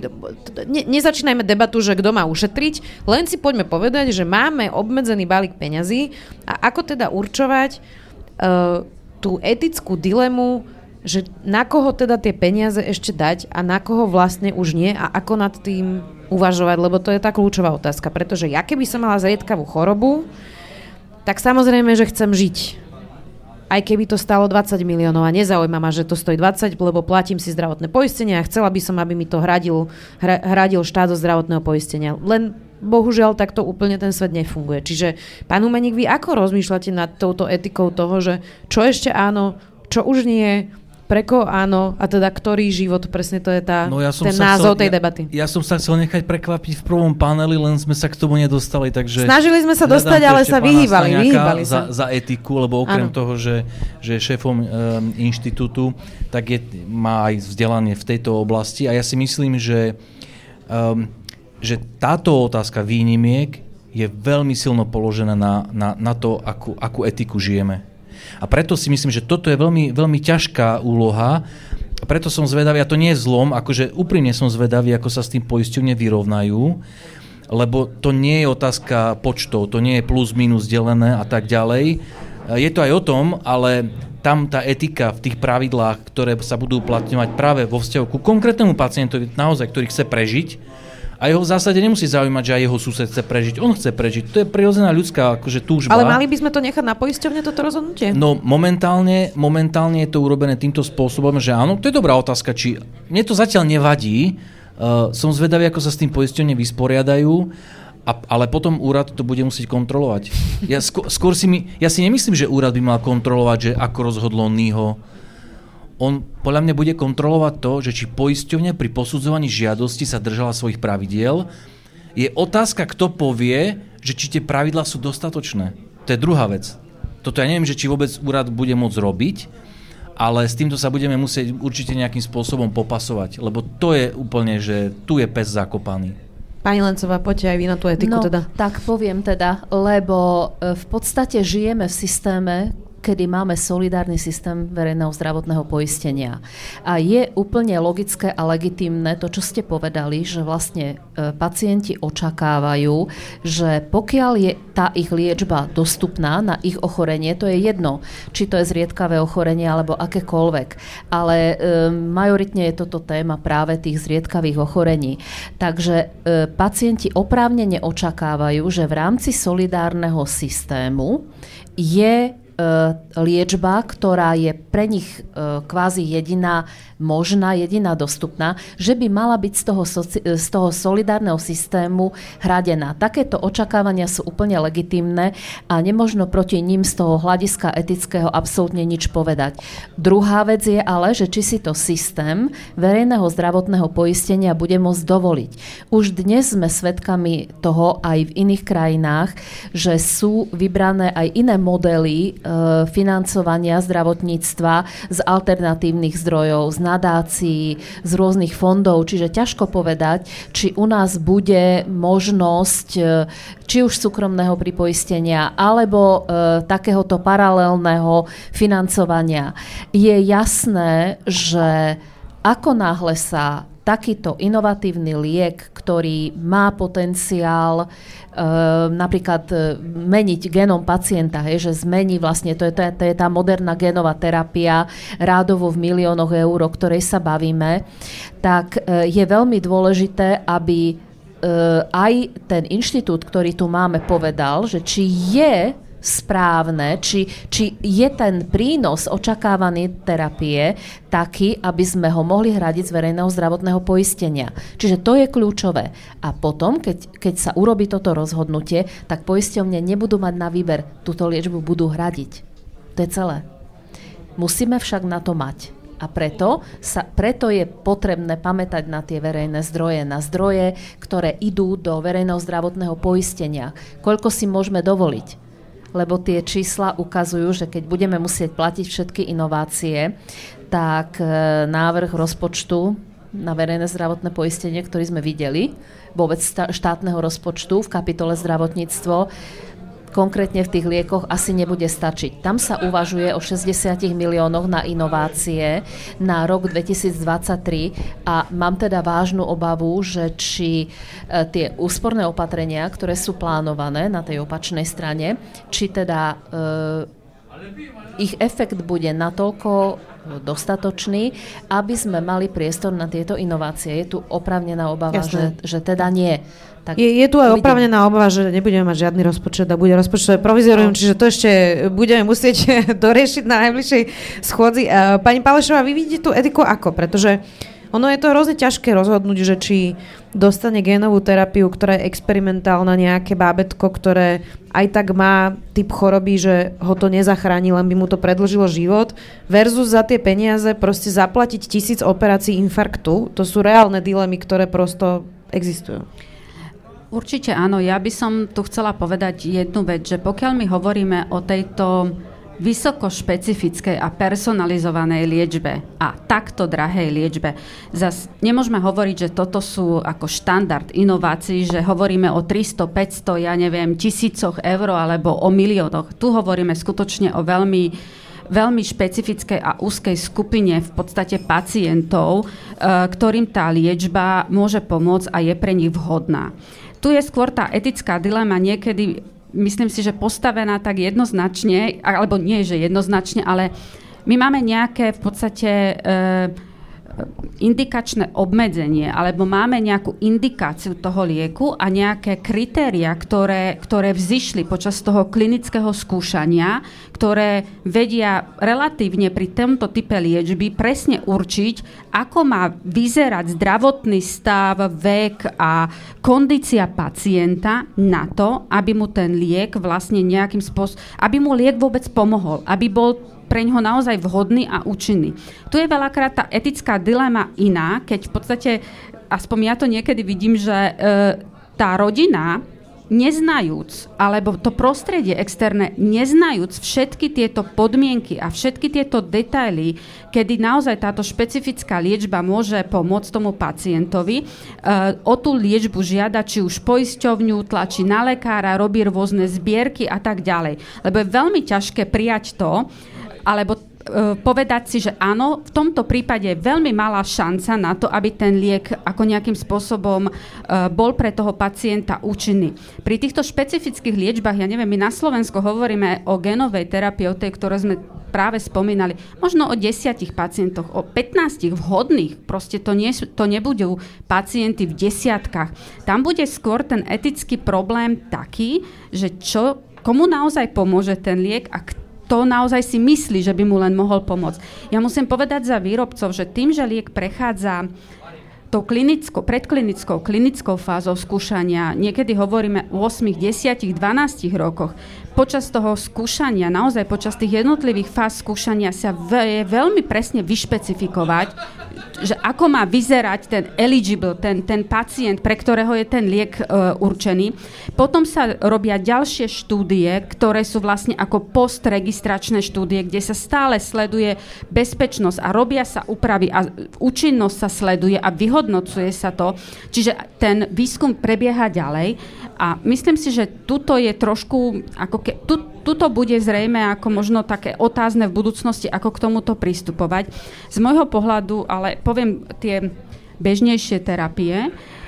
ne, nezačínajme debatu, že kto má ušetriť, len si poďme povedať, že máme obmedzený balík peňazí a ako teda určovať uh, tú etickú dilemu, že na koho teda tie peniaze ešte dať a na koho vlastne už nie a ako nad tým uvažovať, lebo to je tá kľúčová otázka. Pretože ja keby som mala zriedkavú chorobu, tak samozrejme, že chcem žiť. Aj keby to stalo 20 miliónov a nezaujíma ma, že to stojí 20, lebo platím si zdravotné poistenie a chcela by som, aby mi to hradil, hradil štát zo zdravotného poistenia. Len bohužiaľ takto úplne ten svet nefunguje. Čiže, pán Umeník, vy ako rozmýšľate nad touto etikou toho, že čo ešte áno, čo už nie, pre koho áno a teda ktorý život, presne to je tá, no ja som ten názov chcel, tej debaty. Ja, ja som sa chcel nechať prekvapiť v prvom paneli, len sme sa k tomu nedostali, takže... Snažili sme sa dostať, ale sa vyhýbali, vyhýbali sa. Za, za etiku, lebo okrem ano. toho, že, že je šéfom um, inštitútu, tak je, má aj vzdelanie v tejto oblasti a ja si myslím, že, um, že táto otázka výnimiek je veľmi silno položená na, na, na to, akú, akú etiku žijeme. A preto si myslím, že toto je veľmi, veľmi ťažká úloha. A preto som zvedavý, a to nie je zlom, akože úprimne som zvedavý, ako sa s tým poisťovne vyrovnajú, lebo to nie je otázka počtov, to nie je plus, minus delené a tak ďalej. Je to aj o tom, ale tam tá etika v tých pravidlách, ktoré sa budú uplatňovať práve vo vzťahu ku konkrétnemu pacientovi, naozaj, ktorý chce prežiť, a jeho v zásade nemusí zaujímať, že aj jeho sused chce prežiť. On chce prežiť. To je prirodzená ľudská akože túžba. Ale mali by sme to nechať na poisťovne toto rozhodnutie? No momentálne, momentálne je to urobené týmto spôsobom, že áno, to je dobrá otázka, či mne to zatiaľ nevadí. Uh, som zvedavý, ako sa s tým poisťovne vysporiadajú. A, ale potom úrad to bude musieť kontrolovať. Ja, skôr, skôr si my, ja si nemyslím, že úrad by mal kontrolovať, že ako rozhodlo NIHO, on podľa mňa bude kontrolovať to, že či poisťovňa pri posudzovaní žiadosti sa držala svojich pravidiel. Je otázka, kto povie, že či tie pravidlá sú dostatočné. To je druhá vec. Toto ja neviem, že či vôbec úrad bude môcť robiť, ale s týmto sa budeme musieť určite nejakým spôsobom popasovať, lebo to je úplne, že tu je pes zakopaný. Pani Lencová, poďte aj vy na tú etiku no, teda. tak poviem teda, lebo e, v podstate žijeme v systéme, kedy máme solidárny systém verejného zdravotného poistenia. A je úplne logické a legitimné to, čo ste povedali, že vlastne e, pacienti očakávajú, že pokiaľ je tá ich liečba dostupná na ich ochorenie, to je jedno, či to je zriedkavé ochorenie alebo akékoľvek, ale e, majoritne je toto téma práve tých zriedkavých ochorení. Takže e, pacienti oprávnene očakávajú, že v rámci solidárneho systému je liečba, ktorá je pre nich e, kvázi jediná možná, jediná dostupná, že by mala byť z toho, z toho solidárneho systému hradená. Takéto očakávania sú úplne legitimné a nemožno proti ním z toho hľadiska etického absolútne nič povedať. Druhá vec je ale, že či si to systém verejného zdravotného poistenia bude môcť dovoliť. Už dnes sme svedkami toho aj v iných krajinách, že sú vybrané aj iné modely E, financovania zdravotníctva z alternatívnych zdrojov, z nadácií, z rôznych fondov, čiže ťažko povedať, či u nás bude možnosť e, či už súkromného pripoistenia alebo e, takéhoto paralelného financovania. Je jasné, že ako náhle sa takýto inovatívny liek, ktorý má potenciál napríklad e, meniť genom pacienta, hej, že zmení vlastne, to je, to, je, to je tá moderná genová terapia, rádovo v miliónoch eur, o ktorej sa bavíme, tak e, je veľmi dôležité, aby e, aj ten inštitút, ktorý tu máme, povedal, že či je správne, či, či je ten prínos očakávaný terapie taký, aby sme ho mohli hradiť z verejného zdravotného poistenia. Čiže to je kľúčové. A potom, keď, keď sa urobí toto rozhodnutie, tak poisťovne nebudú mať na výber, túto liečbu budú hradiť. To je celé. Musíme však na to mať. A preto, sa, preto je potrebné pamätať na tie verejné zdroje, na zdroje, ktoré idú do verejného zdravotného poistenia. Koľko si môžeme dovoliť? Lebo tie čísla ukazujú, že keď budeme musieť platiť všetky inovácie, tak e, návrh rozpočtu na verejné zdravotné poistenie, ktorý sme videli, vôbec štátneho rozpočtu v kapitole zdravotníctvo, konkrétne v tých liekoch asi nebude stačiť. Tam sa uvažuje o 60 miliónoch na inovácie na rok 2023 a mám teda vážnu obavu, že či e, tie úsporné opatrenia, ktoré sú plánované na tej opačnej strane, či teda e, ich efekt bude natoľko dostatočný, aby sme mali priestor na tieto inovácie. Je tu opravnená obava, že, že teda nie. Tak je, je tu aj opravnená obava, že nebudeme mať žiadny rozpočet a bude rozpočtové provizorium, no. čiže to ešte budeme musieť doriešiť na najbližšej schôdzi. Pani Palešová, vy vidíte tú etiku ako? Pretože ono je to hrozne ťažké rozhodnúť, že či dostane génovú terapiu, ktorá je experimentálna, nejaké bábetko, ktoré aj tak má typ choroby, že ho to nezachráni, len by mu to predlžilo život, versus za tie peniaze proste zaplatiť tisíc operácií infarktu. To sú reálne dilemy, ktoré prosto existujú. Určite áno. Ja by som tu chcela povedať jednu vec, že pokiaľ my hovoríme o tejto vysoko špecifickej a personalizovanej liečbe a takto drahej liečbe. Zas nemôžeme hovoriť, že toto sú ako štandard inovácií, že hovoríme o 300, 500, ja neviem, tisícoch eur alebo o miliónoch. Tu hovoríme skutočne o veľmi veľmi špecifickej a úzkej skupine v podstate pacientov, e, ktorým tá liečba môže pomôcť a je pre nich vhodná. Tu je skôr tá etická dilema niekedy myslím si, že postavená tak jednoznačne, alebo nie, že jednoznačne, ale my máme nejaké v podstate e, indikačné obmedzenie, alebo máme nejakú indikáciu toho lieku a nejaké kritéria, ktoré, ktoré vzýšli počas toho klinického skúšania, ktoré vedia relatívne pri tomto type liečby presne určiť, ako má vyzerať zdravotný stav, vek a kondícia pacienta na to, aby mu ten liek vlastne nejakým spôsobom, aby mu liek vôbec pomohol, aby bol pre ňoho naozaj vhodný a účinný. Tu je veľakrát tá etická dilema iná, keď v podstate, aspoň ja to niekedy vidím, že e, tá rodina neznajúc, alebo to prostredie externé, neznajúc všetky tieto podmienky a všetky tieto detaily, kedy naozaj táto špecifická liečba môže pomôcť tomu pacientovi, e, o tú liečbu žiada či už poisťovňu, tlačí na lekára, robí rôzne zbierky a tak ďalej. Lebo je veľmi ťažké prijať to, alebo e, povedať si, že áno, v tomto prípade je veľmi malá šanca na to, aby ten liek ako nejakým spôsobom e, bol pre toho pacienta účinný. Pri týchto špecifických liečbách, ja neviem, my na Slovensku hovoríme o genovej terapii, o tej, ktoré sme práve spomínali, možno o desiatich pacientoch, o 15 vhodných, proste to, nie, to nebudú pacienty v desiatkách. Tam bude skôr ten etický problém taký, že čo, komu naozaj pomôže ten liek a to naozaj si myslí, že by mu len mohol pomôcť. Ja musím povedať za výrobcov, že tým, že liek prechádza tou klinickou, predklinickou, klinickou fázou skúšania, niekedy hovoríme o 8, 10, 12 rokoch, počas toho skúšania, naozaj počas tých jednotlivých fáz skúšania sa je veľmi presne vyšpecifikovať, že ako má vyzerať ten eligible, ten, ten pacient, pre ktorého je ten liek e, určený. Potom sa robia ďalšie štúdie, ktoré sú vlastne ako postregistračné štúdie, kde sa stále sleduje bezpečnosť a robia sa úpravy a účinnosť sa sleduje a vyhodnocuje sa to. Čiže ten výskum prebieha ďalej a myslím si, že tuto je trošku, ako ke, tu, tuto bude zrejme ako možno také otázne v budúcnosti, ako k tomuto pristupovať. Z môjho pohľadu, ale poviem tie bežnejšie terapie, E,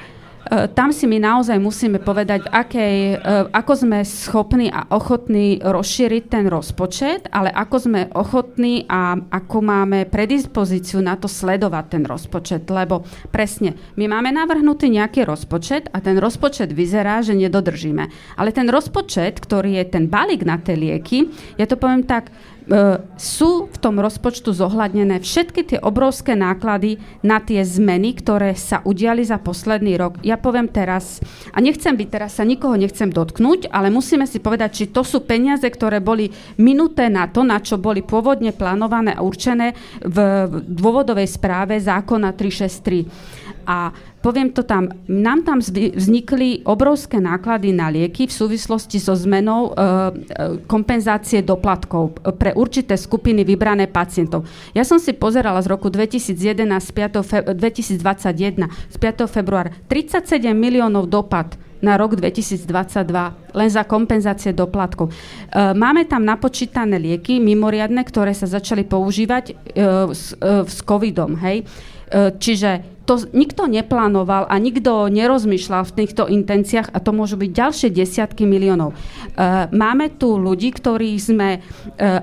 tam si my naozaj musíme povedať, akej, e, ako sme schopní a ochotní rozšíriť ten rozpočet, ale ako sme ochotní a ako máme predispozíciu na to sledovať ten rozpočet. Lebo presne, my máme navrhnutý nejaký rozpočet a ten rozpočet vyzerá, že nedodržíme. Ale ten rozpočet, ktorý je ten balík na tie lieky, ja to poviem tak, sú v tom rozpočtu zohľadnené všetky tie obrovské náklady na tie zmeny, ktoré sa udiali za posledný rok. Ja poviem teraz, a nechcem byť teraz, sa nikoho nechcem dotknúť, ale musíme si povedať, či to sú peniaze, ktoré boli minuté na to, na čo boli pôvodne plánované a určené v dôvodovej správe zákona 363. A poviem to tam, nám tam vznikli obrovské náklady na lieky v súvislosti so zmenou e, e, kompenzácie doplatkov pre určité skupiny vybrané pacientov. Ja som si pozerala z roku 2011, 5. Fe, 2021, z 5. februára, 37 miliónov dopad na rok 2022 len za kompenzácie doplatkov. E, máme tam napočítané lieky mimoriadne, ktoré sa začali používať s, s covidom. Hej čiže to nikto neplánoval a nikto nerozmýšľal v týchto intenciách a to môžu byť ďalšie desiatky miliónov. Máme tu ľudí, ktorí sme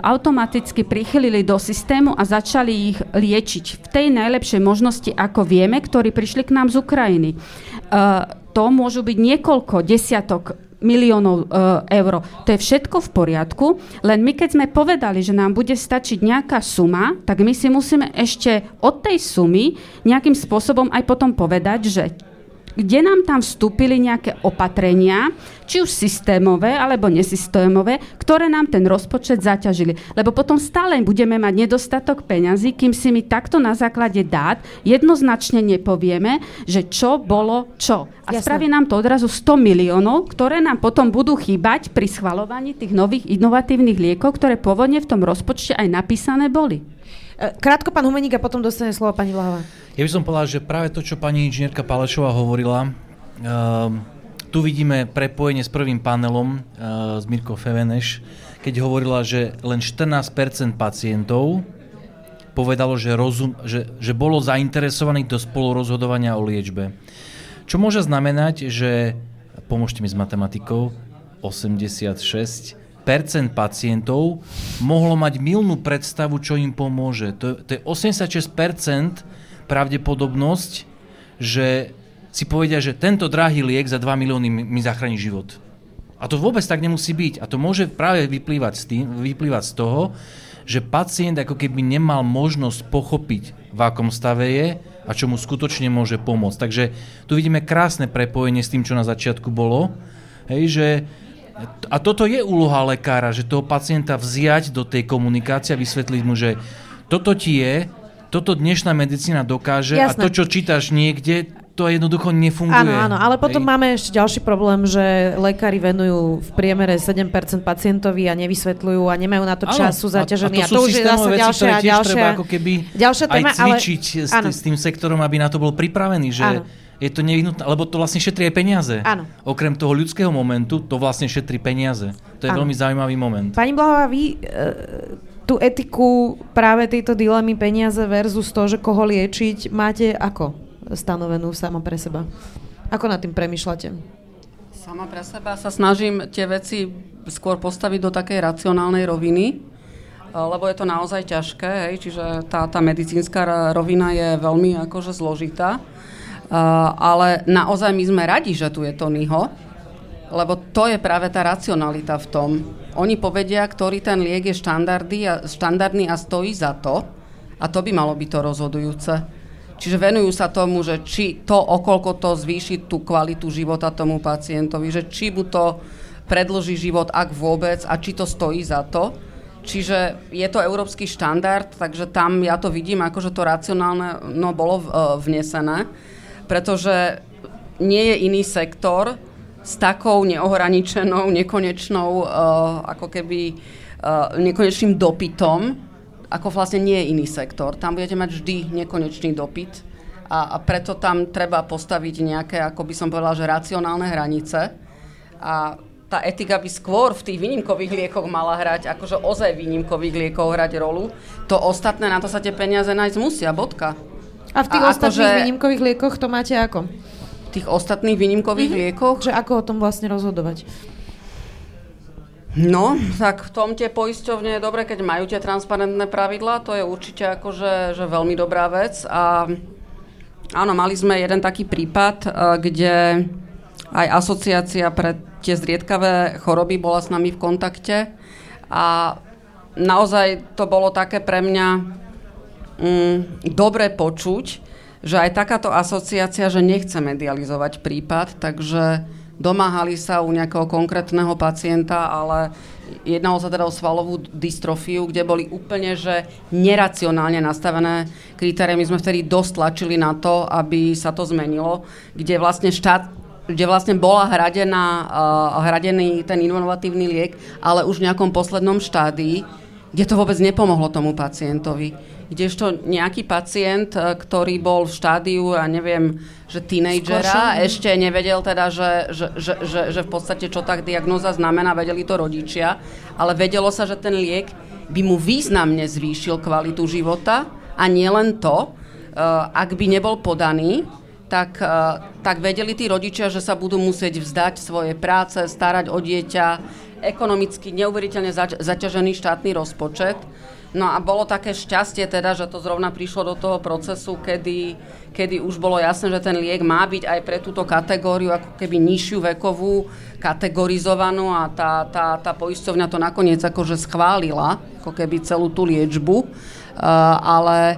automaticky prichylili do systému a začali ich liečiť v tej najlepšej možnosti, ako vieme, ktorí prišli k nám z Ukrajiny. To môžu byť niekoľko desiatok miliónov e, eur. To je všetko v poriadku, len my keď sme povedali, že nám bude stačiť nejaká suma, tak my si musíme ešte od tej sumy nejakým spôsobom aj potom povedať, že kde nám tam vstúpili nejaké opatrenia, či už systémové alebo nesystémové, ktoré nám ten rozpočet zaťažili. Lebo potom stále budeme mať nedostatok peňazí, kým si my takto na základe dát jednoznačne nepovieme, že čo bolo čo. A Jasne. spraví nám to odrazu 100 miliónov, ktoré nám potom budú chýbať pri schvalovaní tých nových inovatívnych liekov, ktoré pôvodne v tom rozpočte aj napísané boli. E, krátko pán Humeník a potom dostane slovo pani Vlahová. Ja by som povedal, že práve to, čo pani inžinierka Palešová hovorila, uh, tu vidíme prepojenie s prvým panelom uh, s Mirko Feveneš, keď hovorila, že len 14% pacientov povedalo, že, rozum, že, že bolo zainteresovaných do spolurozhodovania o liečbe. Čo môže znamenať, že, pomôžte mi s matematikou, 86 percent pacientov mohlo mať milnú predstavu, čo im pomôže. To, to je 86 pravdepodobnosť, že si povedia, že tento drahý liek za 2 milióny mi zachráni život. A to vôbec tak nemusí byť. A to môže práve vyplývať z, tým, vyplývať z toho, že pacient ako keby nemal možnosť pochopiť, v akom stave je a čo mu skutočne môže pomôcť. Takže tu vidíme krásne prepojenie s tým, čo na začiatku bolo. Hej, že a toto je úloha lekára, že toho pacienta vziať do tej komunikácie a vysvetliť mu, že toto ti je, toto dnešná medicína dokáže Jasné. a to, čo čítaš niekde, to jednoducho nefunguje. Áno, áno, ale potom Hej. máme ešte ďalší problém, že lekári venujú v priemere 7% pacientovi a nevysvetľujú a nemajú na to času zaťažení. A, a, to, a to už je zase veci, ďalšia, ktoré tiež ďalšia, treba ako keby ďalšia téma, aj cvičiť ale... s, s tým sektorom, aby na to bol pripravený, že áno je to nevyhnutné, lebo to vlastne šetrí aj peniaze. Áno. Okrem toho ľudského momentu, to vlastne šetrí peniaze. To je ano. veľmi zaujímavý moment. Pani Blahová, vy e, tú etiku práve tejto dilemy peniaze versus to, že koho liečiť, máte ako stanovenú sama pre seba? Ako nad tým premyšľate? Sama pre seba sa snažím tie veci skôr postaviť do takej racionálnej roviny, lebo je to naozaj ťažké, hej, čiže tá, tá medicínska rovina je veľmi akože zložitá. Ale naozaj my sme radi, že tu je Tonyho, lebo to je práve tá racionalita v tom. Oni povedia, ktorý ten liek je a, štandardný a stojí za to a to by malo byť to rozhodujúce. Čiže venujú sa tomu, že či to, okolko to zvýši tú kvalitu života tomu pacientovi, že či mu to predlží život, ak vôbec, a či to stojí za to. Čiže je to európsky štandard, takže tam ja to vidím, ako že to racionálne no, bolo uh, vnesené, pretože nie je iný sektor, s takou neohraničenou, nekonečnou, uh, ako keby uh, nekonečným dopytom, ako vlastne nie je iný sektor. Tam budete mať vždy nekonečný dopyt a, a preto tam treba postaviť nejaké, ako by som povedala, že racionálne hranice a tá etika by skôr v tých výnimkových liekoch mala hrať, akože ozaj výnimkových liekov hrať rolu. To ostatné, na to sa tie peniaze nájsť musia, bodka. A v tých a ostatných akože... výnimkových liekoch to máte ako? Tých ostatných výnimkových mm-hmm. liekoch. Že ako o tom vlastne rozhodovať? No, tak v tom tie poisťovne je dobre, keď majú tie transparentné pravidlá, to je určite akože že veľmi dobrá vec. A áno, mali sme jeden taký prípad, eh, kde aj asociácia pre tie zriedkavé choroby bola s nami v kontakte a naozaj to bolo také pre mňa mm, dobre počuť, že aj takáto asociácia, že nechce medializovať prípad, takže domáhali sa u nejakého konkrétneho pacienta, ale jednalo sa teda o svalovú dystrofiu, kde boli úplne že neracionálne nastavené kritérie. My sme vtedy dosť tlačili na to, aby sa to zmenilo, kde vlastne štát kde vlastne bola hradená, uh, hradený ten inovatívny liek, ale už v nejakom poslednom štádii, kde to vôbec nepomohlo tomu pacientovi kdežto nejaký pacient, e, ktorý bol v štádiu, ja neviem, že tínejdžera, ešte nevedel teda, že, že, že, že, že v podstate čo tak diagnoza znamená, vedeli to rodičia, ale vedelo sa, že ten liek by mu významne zvýšil kvalitu života a nie len to, ak by nebol podaný, tak, tak vedeli tí rodičia, že sa budú musieť vzdať svoje práce, starať o dieťa, ekonomicky neuveriteľne zaťažený štátny rozpočet. No a bolo také šťastie teda, že to zrovna prišlo do toho procesu, kedy, kedy už bolo jasné, že ten liek má byť aj pre túto kategóriu ako keby nižšiu vekovú kategorizovanú a tá, tá, tá poisťovňa to nakoniec akože schválila, ako keby celú tú liečbu, uh, ale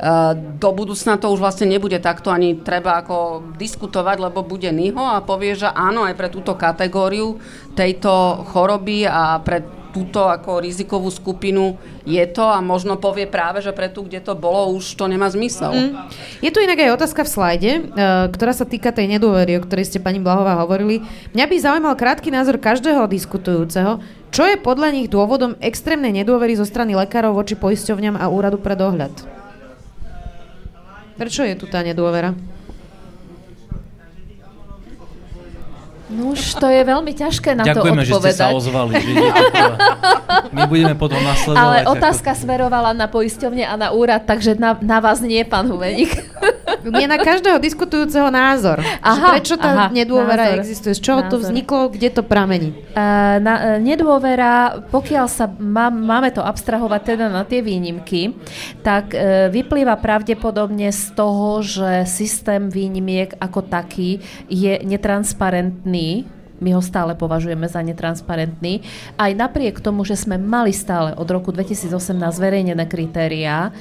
uh, do budúcna to už vlastne nebude takto ani treba ako diskutovať, lebo bude NIHO a povie, že áno, aj pre túto kategóriu tejto choroby a pre túto ako rizikovú skupinu je to a možno povie práve, že pre tú, kde to bolo, už to nemá zmysel. Mm. Je tu inak aj otázka v slajde, uh, ktorá sa týka tej nedôvery, o ktorej ste pani Blahová hovorili. Mňa by zaujímal krátky názor každého diskutujúceho, čo je podľa nich dôvodom extrémnej nedôvery zo strany lekárov voči poisťovňam a úradu pre dohľad? Prečo je tu tá nedôvera? No už to je veľmi ťažké na Ďakujeme, to odpovedať. že ste sa ozvali. Že My budeme potom nasledovať. Ale otázka ako... smerovala na poisťovne a na úrad, takže na, na vás nie, pán Humeník. Je na každého diskutujúceho názor. Aha, prečo tá aha, nedôvera názor, existuje? Z čoho názor. to vzniklo? Kde to pramení? Uh, na, uh, nedôvera, pokiaľ sa má, máme to abstrahovať teda na tie výnimky, tak uh, vyplýva pravdepodobne z toho, že systém výnimiek ako taký je netransparentný netransparentný, my ho stále považujeme za netransparentný, aj napriek tomu, že sme mali stále od roku 2018 zverejnené kritériá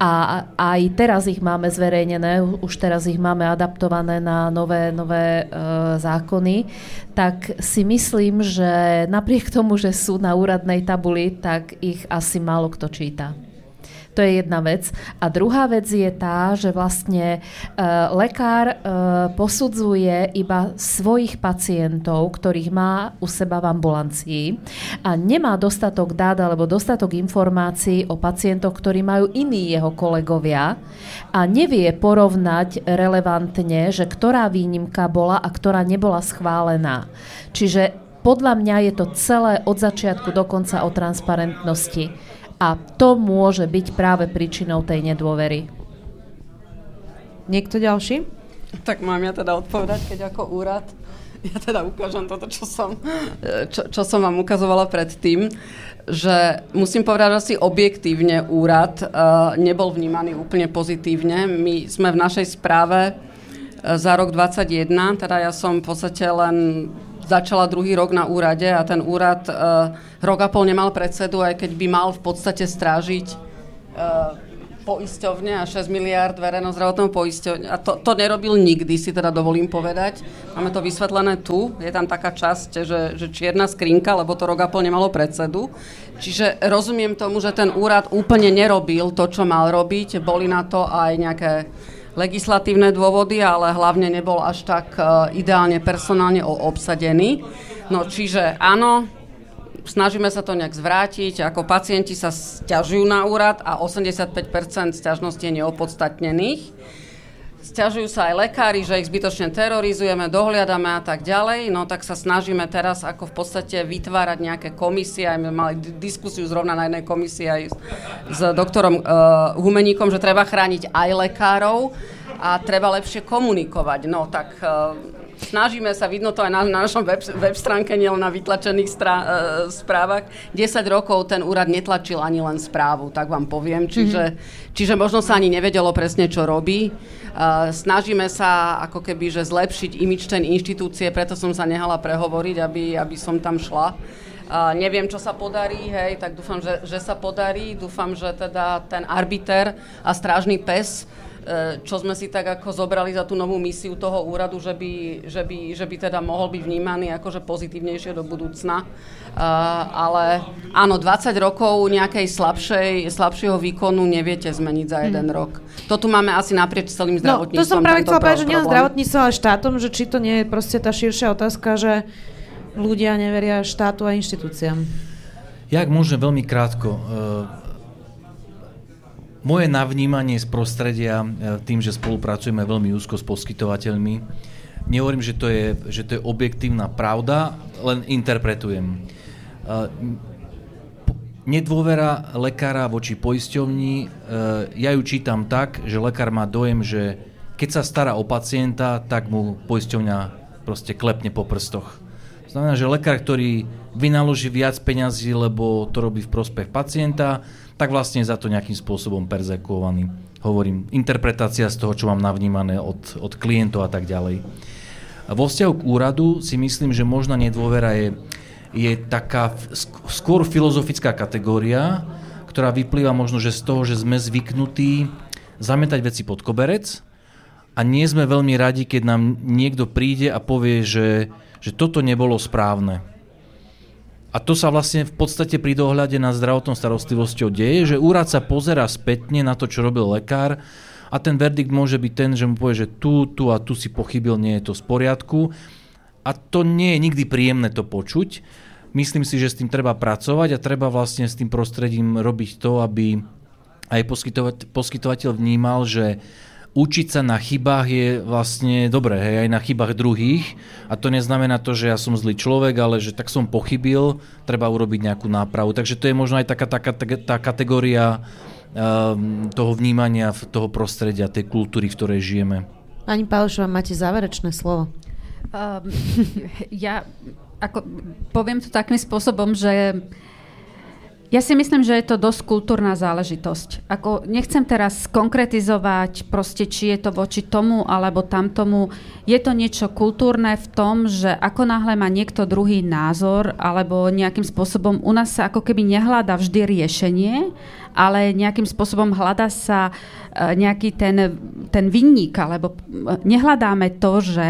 a aj teraz ich máme zverejnené, už teraz ich máme adaptované na nové, nové e, zákony, tak si myslím, že napriek tomu, že sú na úradnej tabuli, tak ich asi málo kto číta. To je jedna vec. A druhá vec je tá, že vlastne uh, lekár uh, posudzuje iba svojich pacientov, ktorých má u seba v ambulancii a nemá dostatok dát alebo dostatok informácií o pacientoch, ktorí majú iní jeho kolegovia a nevie porovnať relevantne, že ktorá výnimka bola a ktorá nebola schválená. Čiže podľa mňa je to celé od začiatku do konca o transparentnosti. A to môže byť práve príčinou tej nedôvery. Niekto ďalší? Tak mám ja teda odpovedať, keď ako úrad ja teda ukážem toto, čo som, čo, čo som vám ukazovala predtým, že musím povedať, asi objektívne úrad uh, nebol vnímaný úplne pozitívne. My sme v našej správe uh, za rok 2021, teda ja som v podstate len začala druhý rok na úrade a ten úrad uh, rok a pol nemal predsedu, aj keď by mal v podstate strážiť uh, poisťovne a 6 miliard verejnozdravotného poisťovne. A to, to nerobil nikdy, si teda dovolím povedať. Máme to vysvetlené tu. Je tam taká časť, že, že čierna skrinka, lebo to rok a pol nemalo predsedu. Čiže rozumiem tomu, že ten úrad úplne nerobil to, čo mal robiť. Boli na to aj nejaké legislatívne dôvody, ale hlavne nebol až tak uh, ideálne personálne obsadený. No čiže áno, snažíme sa to nejak zvrátiť, ako pacienti sa stiažujú na úrad a 85% stiažností je neopodstatnených. Sťažujú sa aj lekári, že ich zbytočne terorizujeme, dohliadame a tak ďalej. No tak sa snažíme teraz ako v podstate vytvárať nejaké komisie. Aj mali diskusiu zrovna na jednej komisii aj s, s doktorom uh, Humeníkom, že treba chrániť aj lekárov a treba lepšie komunikovať. No tak uh, snažíme sa, vidno to aj na, na našom web, web stránke, nielen na vytlačených strá, uh, správach. 10 rokov ten úrad netlačil ani len správu, tak vám poviem. Čiže, mm-hmm. čiže možno sa ani nevedelo presne, čo robí. Uh, snažíme sa ako keby, že zlepšiť imič ten inštitúcie, preto som sa nehala prehovoriť, aby, aby som tam šla. Uh, neviem, čo sa podarí, hej, tak dúfam, že, že sa podarí. Dúfam, že teda ten arbiter a strážny pes E, čo sme si tak ako zobrali za tú novú misiu toho úradu, že by, že by, že by teda mohol byť vnímaný akože pozitívnejšie do budúcna. Uh, ale áno, 20 rokov nejakej slabšej, slabšieho výkonu neviete zmeniť za jeden hmm. rok. To tu máme asi naprieč celým zdravotníctvom. No, to som práve chcela povedať, že nie zdravotníctvom, ale štátom, že či to nie je proste tá širšia otázka, že ľudia neveria štátu a inštitúciám. Jak môžem veľmi krátko. Moje navnímanie z prostredia, e, tým, že spolupracujeme veľmi úzko s poskytovateľmi, nehovorím, že to je, že to je objektívna pravda, len interpretujem. E, nedôvera lekára voči poisťovni, e, ja ju čítam tak, že lekár má dojem, že keď sa stará o pacienta, tak mu poisťovňa proste klepne po prstoch. Znamená, že lekár, ktorý vynaloží viac peňazí, lebo to robí v prospech pacienta, tak vlastne za to nejakým spôsobom perzekovaný. Hovorím, interpretácia z toho, čo mám navnímané od, od klientov a tak ďalej. Vo vzťahu k úradu si myslím, že možná nedôvera je je taká skôr filozofická kategória, ktorá vyplýva možno že z toho, že sme zvyknutí zametať veci pod koberec a nie sme veľmi radi, keď nám niekto príde a povie, že, že toto nebolo správne. A to sa vlastne v podstate pri dohľade na zdravotnou starostlivosťou deje, že úrad sa pozera spätne na to, čo robil lekár a ten verdikt môže byť ten, že mu povie, že tu, tu a tu si pochybil, nie je to v poriadku. A to nie je nikdy príjemné to počuť. Myslím si, že s tým treba pracovať a treba vlastne s tým prostredím robiť to, aby aj poskytovateľ vnímal, že učiť sa na chybách je vlastne dobré, hej, aj na chybách druhých. A to neznamená to, že ja som zlý človek, ale že tak som pochybil, treba urobiť nejakú nápravu. Takže to je možno aj taká, taká tá kategória um, toho vnímania, toho prostredia, tej kultúry, v ktorej žijeme. Ani Pálešová, máte záverečné slovo. Um, ja ako, poviem to takým spôsobom, že ja si myslím, že je to dosť kultúrna záležitosť. Ako, nechcem teraz konkretizovať, proste, či je to voči tomu alebo tamtomu. Je to niečo kultúrne v tom, že ako náhle má niekto druhý názor alebo nejakým spôsobom u nás sa ako keby nehľada vždy riešenie, ale nejakým spôsobom hľada sa e, nejaký ten, ten vinník, alebo e, nehľadáme to, že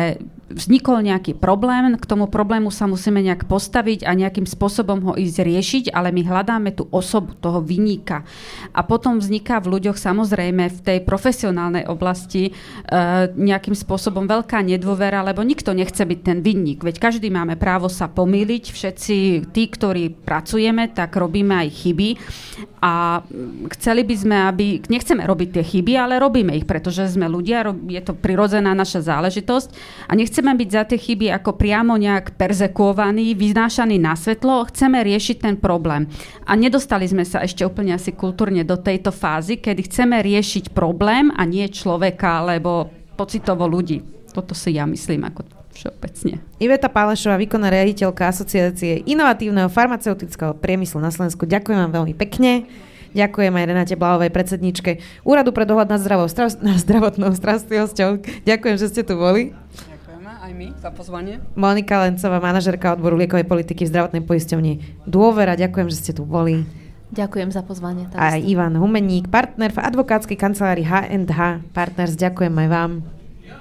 vznikol nejaký problém, k tomu problému sa musíme nejak postaviť a nejakým spôsobom ho ísť riešiť, ale my hľadáme tú osobu, toho vyníka. A potom vzniká v ľuďoch samozrejme v tej profesionálnej oblasti e, nejakým spôsobom veľká nedôvera, lebo nikto nechce byť ten vinník. Veď každý máme právo sa pomýliť, všetci tí, ktorí pracujeme, tak robíme aj chyby a chceli by sme, aby, nechceme robiť tie chyby, ale robíme ich, pretože sme ľudia, je to prirodzená naša záležitosť a nechceme byť za tie chyby ako priamo nejak perzekuovaní, vyznášaní na svetlo, chceme riešiť ten problém. A nedostali sme sa ešte úplne asi kultúrne do tejto fázy, kedy chceme riešiť problém a nie človeka, alebo pocitovo ľudí. Toto si ja myslím ako všeobecne. Iveta Pálešová, výkonná riaditeľka Asociácie inovatívneho farmaceutického priemyslu na Slovensku. Ďakujem vám veľmi pekne. Ďakujem aj Renate Blavovej, predsedničke Úradu pre dohľad nad, zdravou, nad zdravotnou starostlivosťou. Ďakujem, že ste tu boli. Aj my za pozvanie. Monika Lencová, manažerka odboru liekovej politiky v zdravotnej poisťovni Dôvera. Ďakujem, že ste tu boli. Ďakujem za pozvanie. A Ivan Humeník, partner v advokátskej kancelárii H&H Partners. Ďakujem aj vám.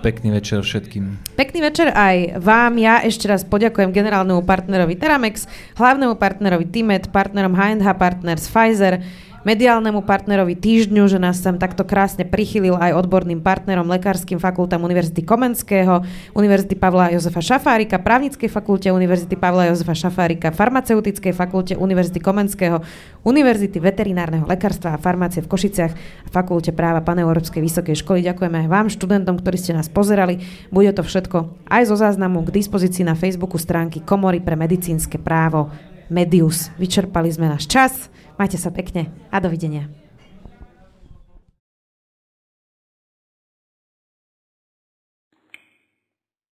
Pekný večer všetkým. Pekný večer aj vám. Ja ešte raz poďakujem generálnemu partnerovi Teramex, hlavnému partnerovi Timet, partnerom H&H Partners Pfizer, mediálnemu partnerovi týždňu, že nás sem takto krásne prichylil aj odborným partnerom lekárskym fakultám Univerzity Komenského, Univerzity Pavla Jozefa Šafárika, právnickej fakulte Univerzity Pavla Jozefa Šafárika, farmaceutickej fakulte Univerzity Komenského, Univerzity veterinárneho lekárstva a farmácie v Košiciach a fakulte práva Paneurópskej vysokej školy. Ďakujeme aj vám, študentom, ktorí ste nás pozerali. Bude to všetko aj zo záznamu k dispozícii na Facebooku stránky Komory pre medicínske právo Medius. Vyčerpali sme náš čas. Majte sa pekne a dovidenia.